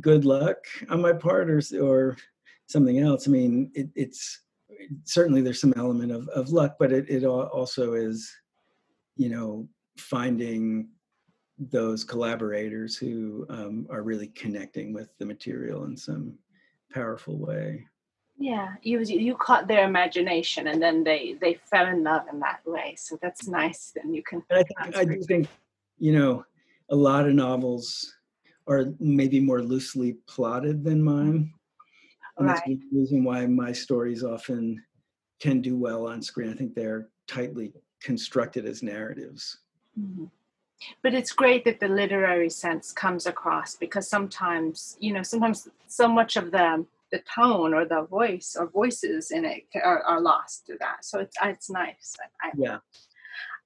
good luck on my part or or something else. I mean, it, it's certainly there's some element of, of luck, but it, it also is, you know, finding those collaborators who um, are really connecting with the material in some powerful way. Yeah, you you caught their imagination, and then they they fell in love in that way. So that's nice. Then you can. And I think I do think, you know, a lot of novels are maybe more loosely plotted than mine. And right. that's the reason why my stories often can do well on screen. I think they're tightly constructed as narratives. Mm-hmm. But it's great that the literary sense comes across because sometimes, you know, sometimes so much of the the tone or the voice or voices in it are, are lost to that. So it's it's nice. I, yeah.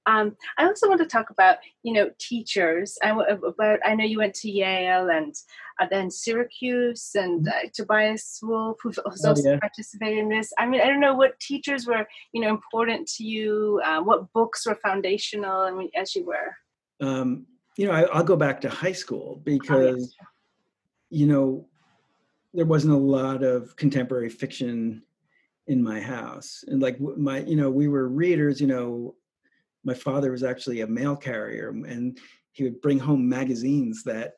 Um, I also want to talk about, you know, teachers. I, about, I know you went to Yale and uh, then Syracuse and mm-hmm. uh, Tobias Wolff, who's also oh, yeah. participated in this. I mean, I don't know what teachers were, you know, important to you. Uh, what books were foundational? I mean, as you were. Um, you know, I, will go back to high school because, oh, yes. you know, there wasn't a lot of contemporary fiction in my house and like my you know we were readers you know my father was actually a mail carrier and he would bring home magazines that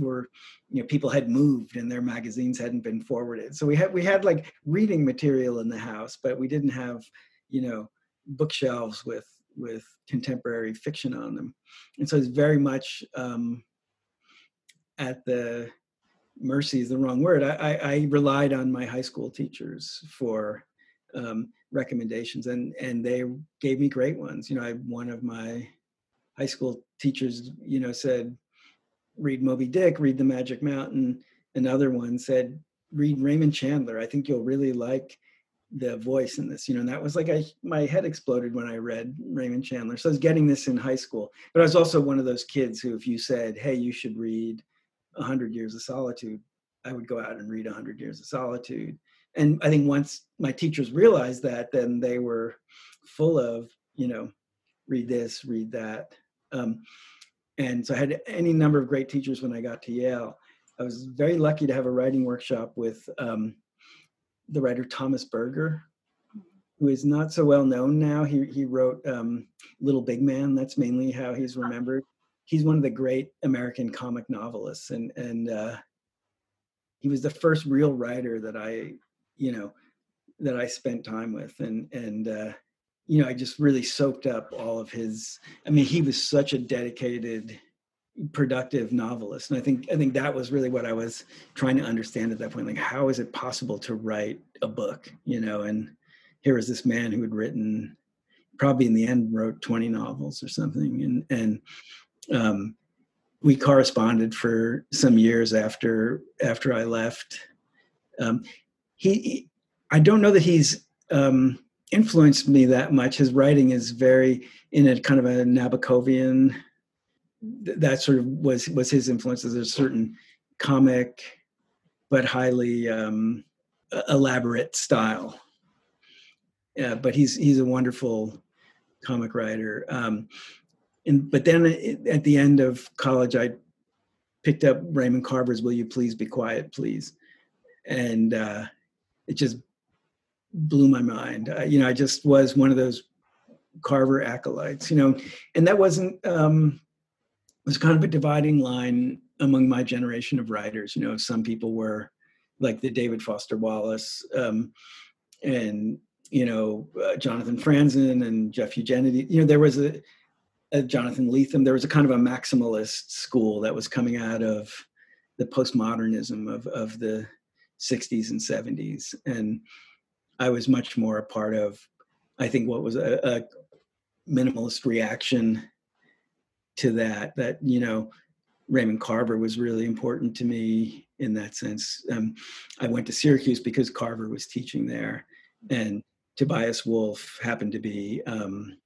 were you know people had moved and their magazines hadn't been forwarded so we had we had like reading material in the house but we didn't have you know bookshelves with with contemporary fiction on them. And so it's very much um at the mercy is the wrong word. I, I, I relied on my high school teachers for um, recommendations and and they gave me great ones. You know i one of my high school teachers you know said read moby dick read the magic mountain. Another one said read raymond chandler. I think you'll really like the voice in this you know and that was like I, my head exploded when i read raymond chandler. So i was getting this in high school but i was also one of those kids who if you said hey you should read 100 years of solitude i would go out and read 100 years of solitude. And i think once my teachers realized that then they were full of you know read this read that. Um, and so i had any number of great teachers when i got to yale. I was very lucky to have a writing workshop with um, the writer thomas berger who is not so well known now. He, he wrote um, little big man. That's mainly how he's remembered. He's one of the great american comic novelists and and uh, he was the first real writer that i you know that I spent time with. And and uh you know I just really soaked up all of his I mean he was such a dedicated productive novelist and I think I think that was really what I was trying to understand at that point like how is it possible to write a book you know and here was this man who had written probably in the end wrote 20 novels or something and and um we corresponded for some years after after I left um, he, I don't know that he's um, influenced me that much. His writing is very in a kind of a Nabokovian. That sort of was was his influence. There's a certain comic, but highly um, elaborate style. uh, but he's he's a wonderful comic writer. Um, and but then at the end of college, I picked up Raymond Carver's "Will You Please Be Quiet, Please," and uh, it just blew my mind. Uh, you know, I just was one of those Carver acolytes. You know, and that wasn't um, was kind of a dividing line among my generation of writers. You know, some people were like the David Foster Wallace um, and you know uh, Jonathan Franzen and Jeff Eugenides. You know, there was a, a, Jonathan Lethem. There was a kind of a maximalist school that was coming out of the postmodernism of of the 60s and 70s, and I was much more a part of, I think, what was a, a minimalist reaction to that. That you know, Raymond Carver was really important to me in that sense. Um, I went to Syracuse because Carver was teaching there, and Tobias Wolff happened to be. Um,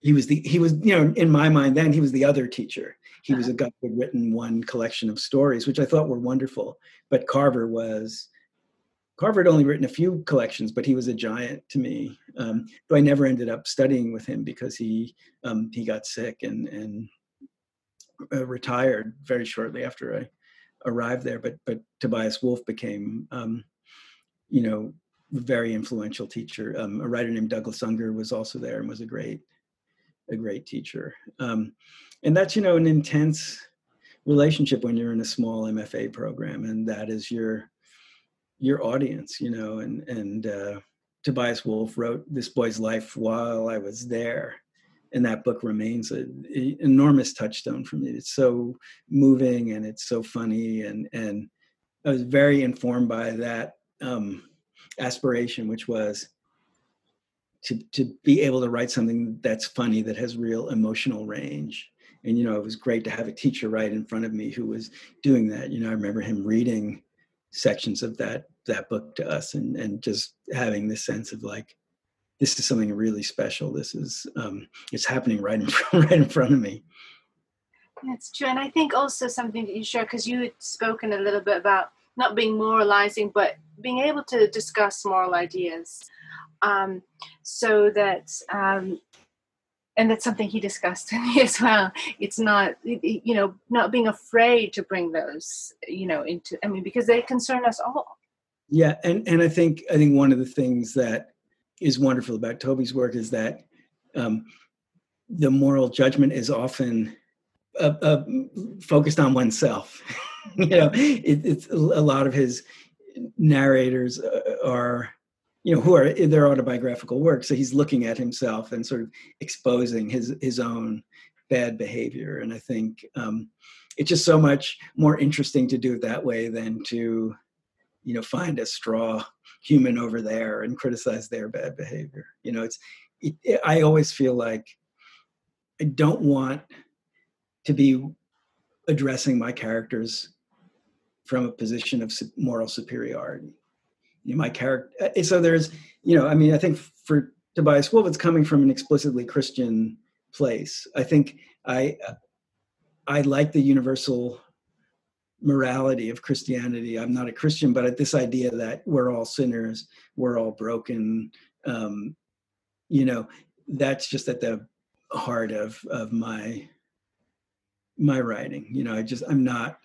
he was the he was you know in my mind then he was the other teacher. He was a guy who had written one collection of stories, which I thought were wonderful. But Carver was Carver had only written a few collections, but he was a giant to me. Um, I never ended up studying with him because he um, he got sick and and uh, retired very shortly after I arrived there. But but Tobias Wolff became, um, you know, very influential teacher. Um, a writer named Douglas Unger was also there and was a great a great teacher. Um, and that's you know an intense relationship when you're in a small MFA program, and that is your your audience, you know, and and uh, Tobias Wolff wrote this boy's life while I was there, and that book remains an enormous touchstone for me. It's so moving and it's so funny, and and I was very informed by that um, aspiration, which was to to be able to write something that's funny that has real emotional range. And you know, it was great to have a teacher right in front of me who was doing that. You know, I remember him reading sections of that that book to us and and just having this sense of like this is something really special. This is um, it's happening right in front, right in front of me. That's true, and I think also something that you share because you had spoken a little bit about not being moralizing, but being able to discuss moral ideas, um, so that um, and that's something he discussed as well. It's not you know not being afraid to bring those you know into I mean because they concern us all. Yeah, and and I think I think one of the things that is wonderful about Toby's work is that um, the moral judgment is often uh, uh, focused on oneself. you know, it, it's a lot of his narrators uh, are, you know, who are their autobiographical work. So he's looking at himself and sort of exposing his his own bad behavior. And I think um, it's just so much more interesting to do it that way than to, you know, find a straw human over there and criticize their bad behavior. You know, it's it, it, I always feel like I don't want to be addressing my characters from a position of moral superiority. You know, my character. Uh, so there's, you know, I mean, I think for Tobias Wolff, it's coming from an explicitly Christian place. I think I I like the universal morality of Christianity. I'm not a Christian, but at this idea that we're all sinners, we're all broken, um, you know, that's just at the heart of of my my writing. You know, I just I'm not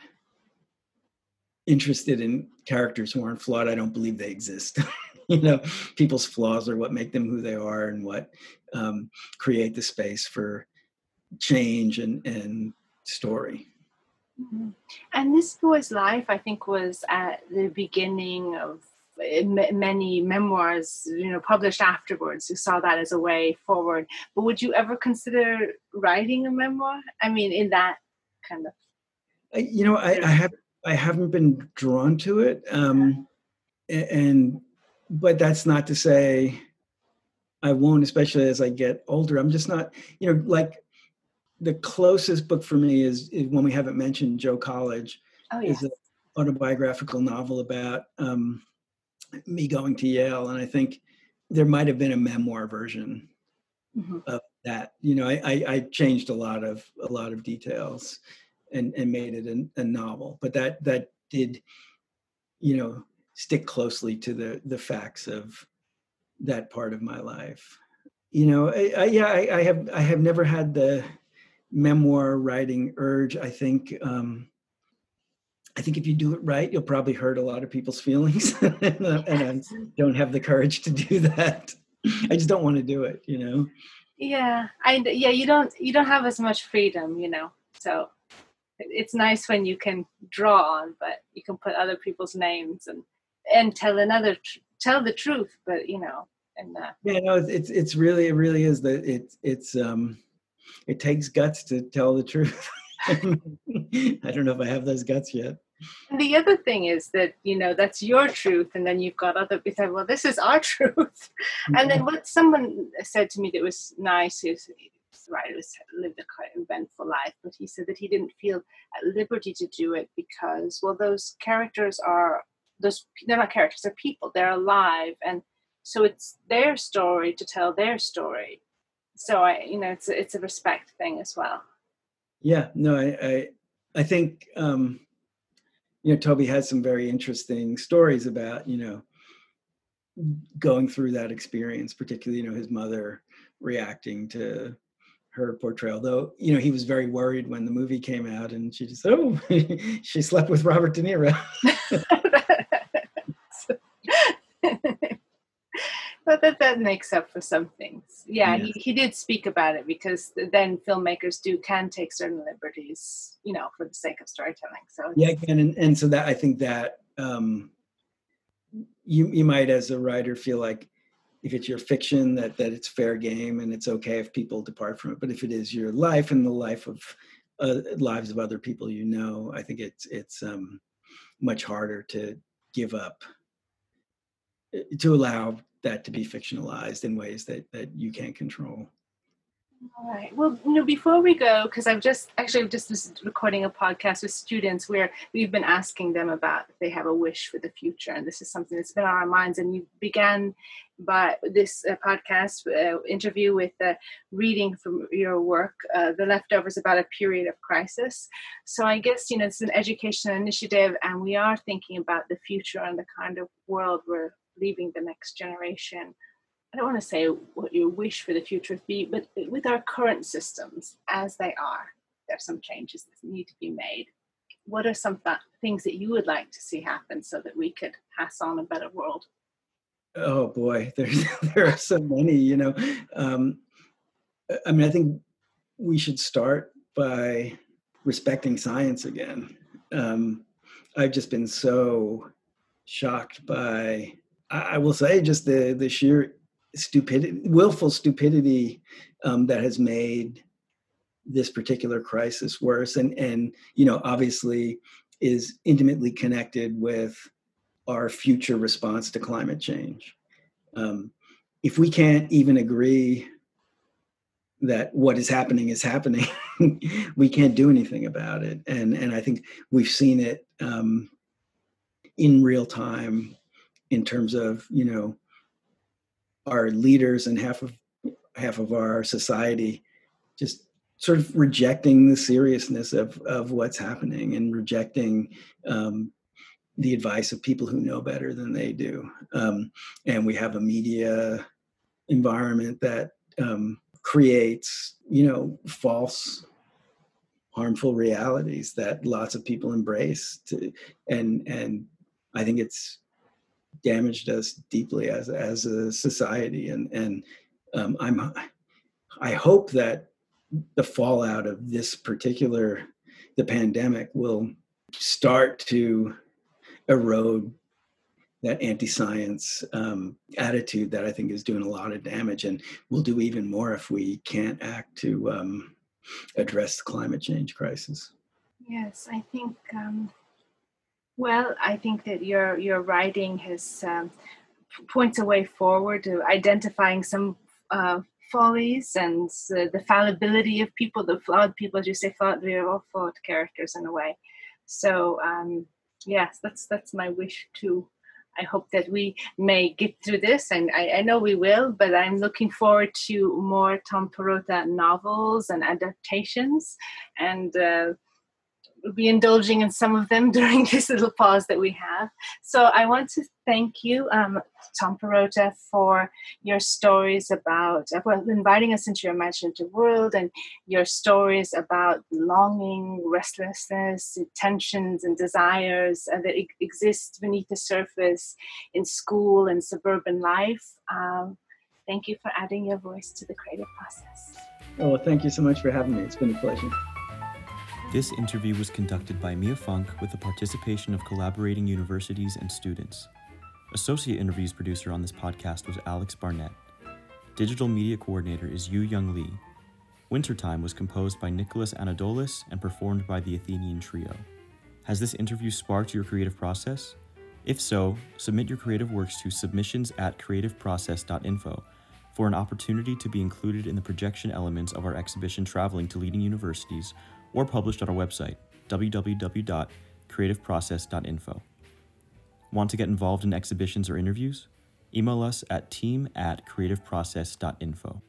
interested in characters who aren't flawed. I don't believe they exist. you know, people's flaws are what make them who they are and what um, create the space for change and and story. Mm-hmm. And this boy's life, I think, was at the beginning of eh, many memoirs, you know, published afterwards. You saw that as a way forward. But would you ever consider writing a memoir? I mean, in that kind of. You know, I, I have I haven't been drawn to it, um, and but that's not to say I won't, especially as I get older. I'm just not, you know, like the closest book for me is, is when we haven't mentioned Joe College. Oh, yes. Is an autobiographical novel about um, me going to Yale, and I think there might have been a memoir version mm-hmm. of that. You know, I, I, I, changed a lot of a lot of details and and made it a, a novel, but that that did, you know, stick closely to the the facts of that part of my life. You know, I, I, yeah, I, I, have I have never had the memoir writing urge. I think um, I think if you do it right, you'll probably hurt a lot of people's feelings, and, I don't have the courage to do that. I just don't want to do it, you know. Yeah, I yeah you don't you don't have as much freedom, you know. So it's nice when you can draw on, but you can put other people's names and and tell another tell the truth, but you know, and uh, yeah, no, it's it's really it really is that it's it's um it takes guts to tell the truth. I don't know if I have those guts yet. And the other thing is that you know that's your truth, and then you've got other people. Well, this is our truth. And then mm-hmm. what someone said to me that was nice is right was lived a quite eventful life, but he said that he didn't feel at liberty to do it because well, those characters are those they're not characters, they're people, they're alive, and so it's their story to tell their story. So I, you know, it's a, it's a respect thing as well. Yeah, no, I I, I think. um you know toby has some very interesting stories about you know going through that experience particularly you know his mother reacting to her portrayal though you know he was very worried when the movie came out and she just oh she slept with robert de niro but that, that makes up for some things. Yeah, yes. he, he did speak about it because then filmmakers do can take certain liberties, you know, for the sake of storytelling. So yeah, and, and so that I think that um, you you might as a writer feel like if it's your fiction that that it's fair game and it's okay if people depart from it. But if it is your life and the life of uh, lives of other people you know, I think it's it's um, much harder to give up to allow that to be fictionalized in ways that that you can't control. All right. Well, you know, before we go, because I've just actually I've just was recording a podcast with students where we've been asking them about if they have a wish for the future, and this is something that's been on our minds. And you began by this uh, podcast uh, interview with uh, reading from your work, uh, "The Leftovers," about a period of crisis. So I guess you know it's an educational initiative, and we are thinking about the future and the kind of world we're leaving the next generation. I don't want to say what your wish for the future would be, but with our current systems as they are, there are some changes that need to be made. What are some th- things that you would like to see happen so that we could pass on a better world? Oh boy, there's there are so many. You know, um, I mean, I think we should start by respecting science again. Um, I've just been so shocked by I will say just the the sheer stupidity, willful stupidity um, that has made this particular crisis worse, and and you know obviously is intimately connected with our future response to climate change. Um, if we can't even agree that what is happening is happening, we can't do anything about it. And and I think we've seen it um, in real time in terms of you know our leaders and half of half of our society just sort of rejecting the seriousness of of what's happening and rejecting um, the advice of people who know better than they do. Um, and we have a media environment that um, creates you know false harmful realities that lots of people embrace to, and and i think it's damaged us deeply as as a society and and um, i'm i hope that the fallout of this particular the pandemic will start to erode that anti-science um, attitude that I think is doing a lot of damage, and will do even more if we can't act to um, address the climate change crisis. Yes, I think um, well, I think that your your writing has um, points a way forward to identifying some uh, follies and uh, the fallibility of people, the flawed people, as you say, flawed, they're all flawed characters in a way. So um, yes, that's that's my wish too. I hope that we may get through this, and I, I, know we will. But I'm looking forward to more Tom Perrotta novels and adaptations, and uh, be indulging in some of them during this little pause that we have. So I want to thank you, um, Tom Perrotta, for your stories about well, inviting us into your imaginative world and your stories about longing, restlessness, tensions, and desires uh, that exist beneath the surface in school and suburban life. Um, thank you for adding your voice to the creative process. Oh, well, thank you so much for having me. It's been a pleasure. This interview was conducted by Mia Funk with the participation of collaborating universities and students. Associate interviews producer on this podcast was Alex Barnett. Digital media coordinator is Yu Young Lee. Wintertime was composed by Nikolas Anadolis and performed by the Athenian Trio. Has this interview sparked your creative process? If so, submit your creative works to submissions at creativeprocess.info for an opportunity to be included in the projection elements of our exhibition traveling to leading universities or published on our website, www.creativeprocess.info. Want to get involved in exhibitions or interviews? Email us at team at creativeprocess.info.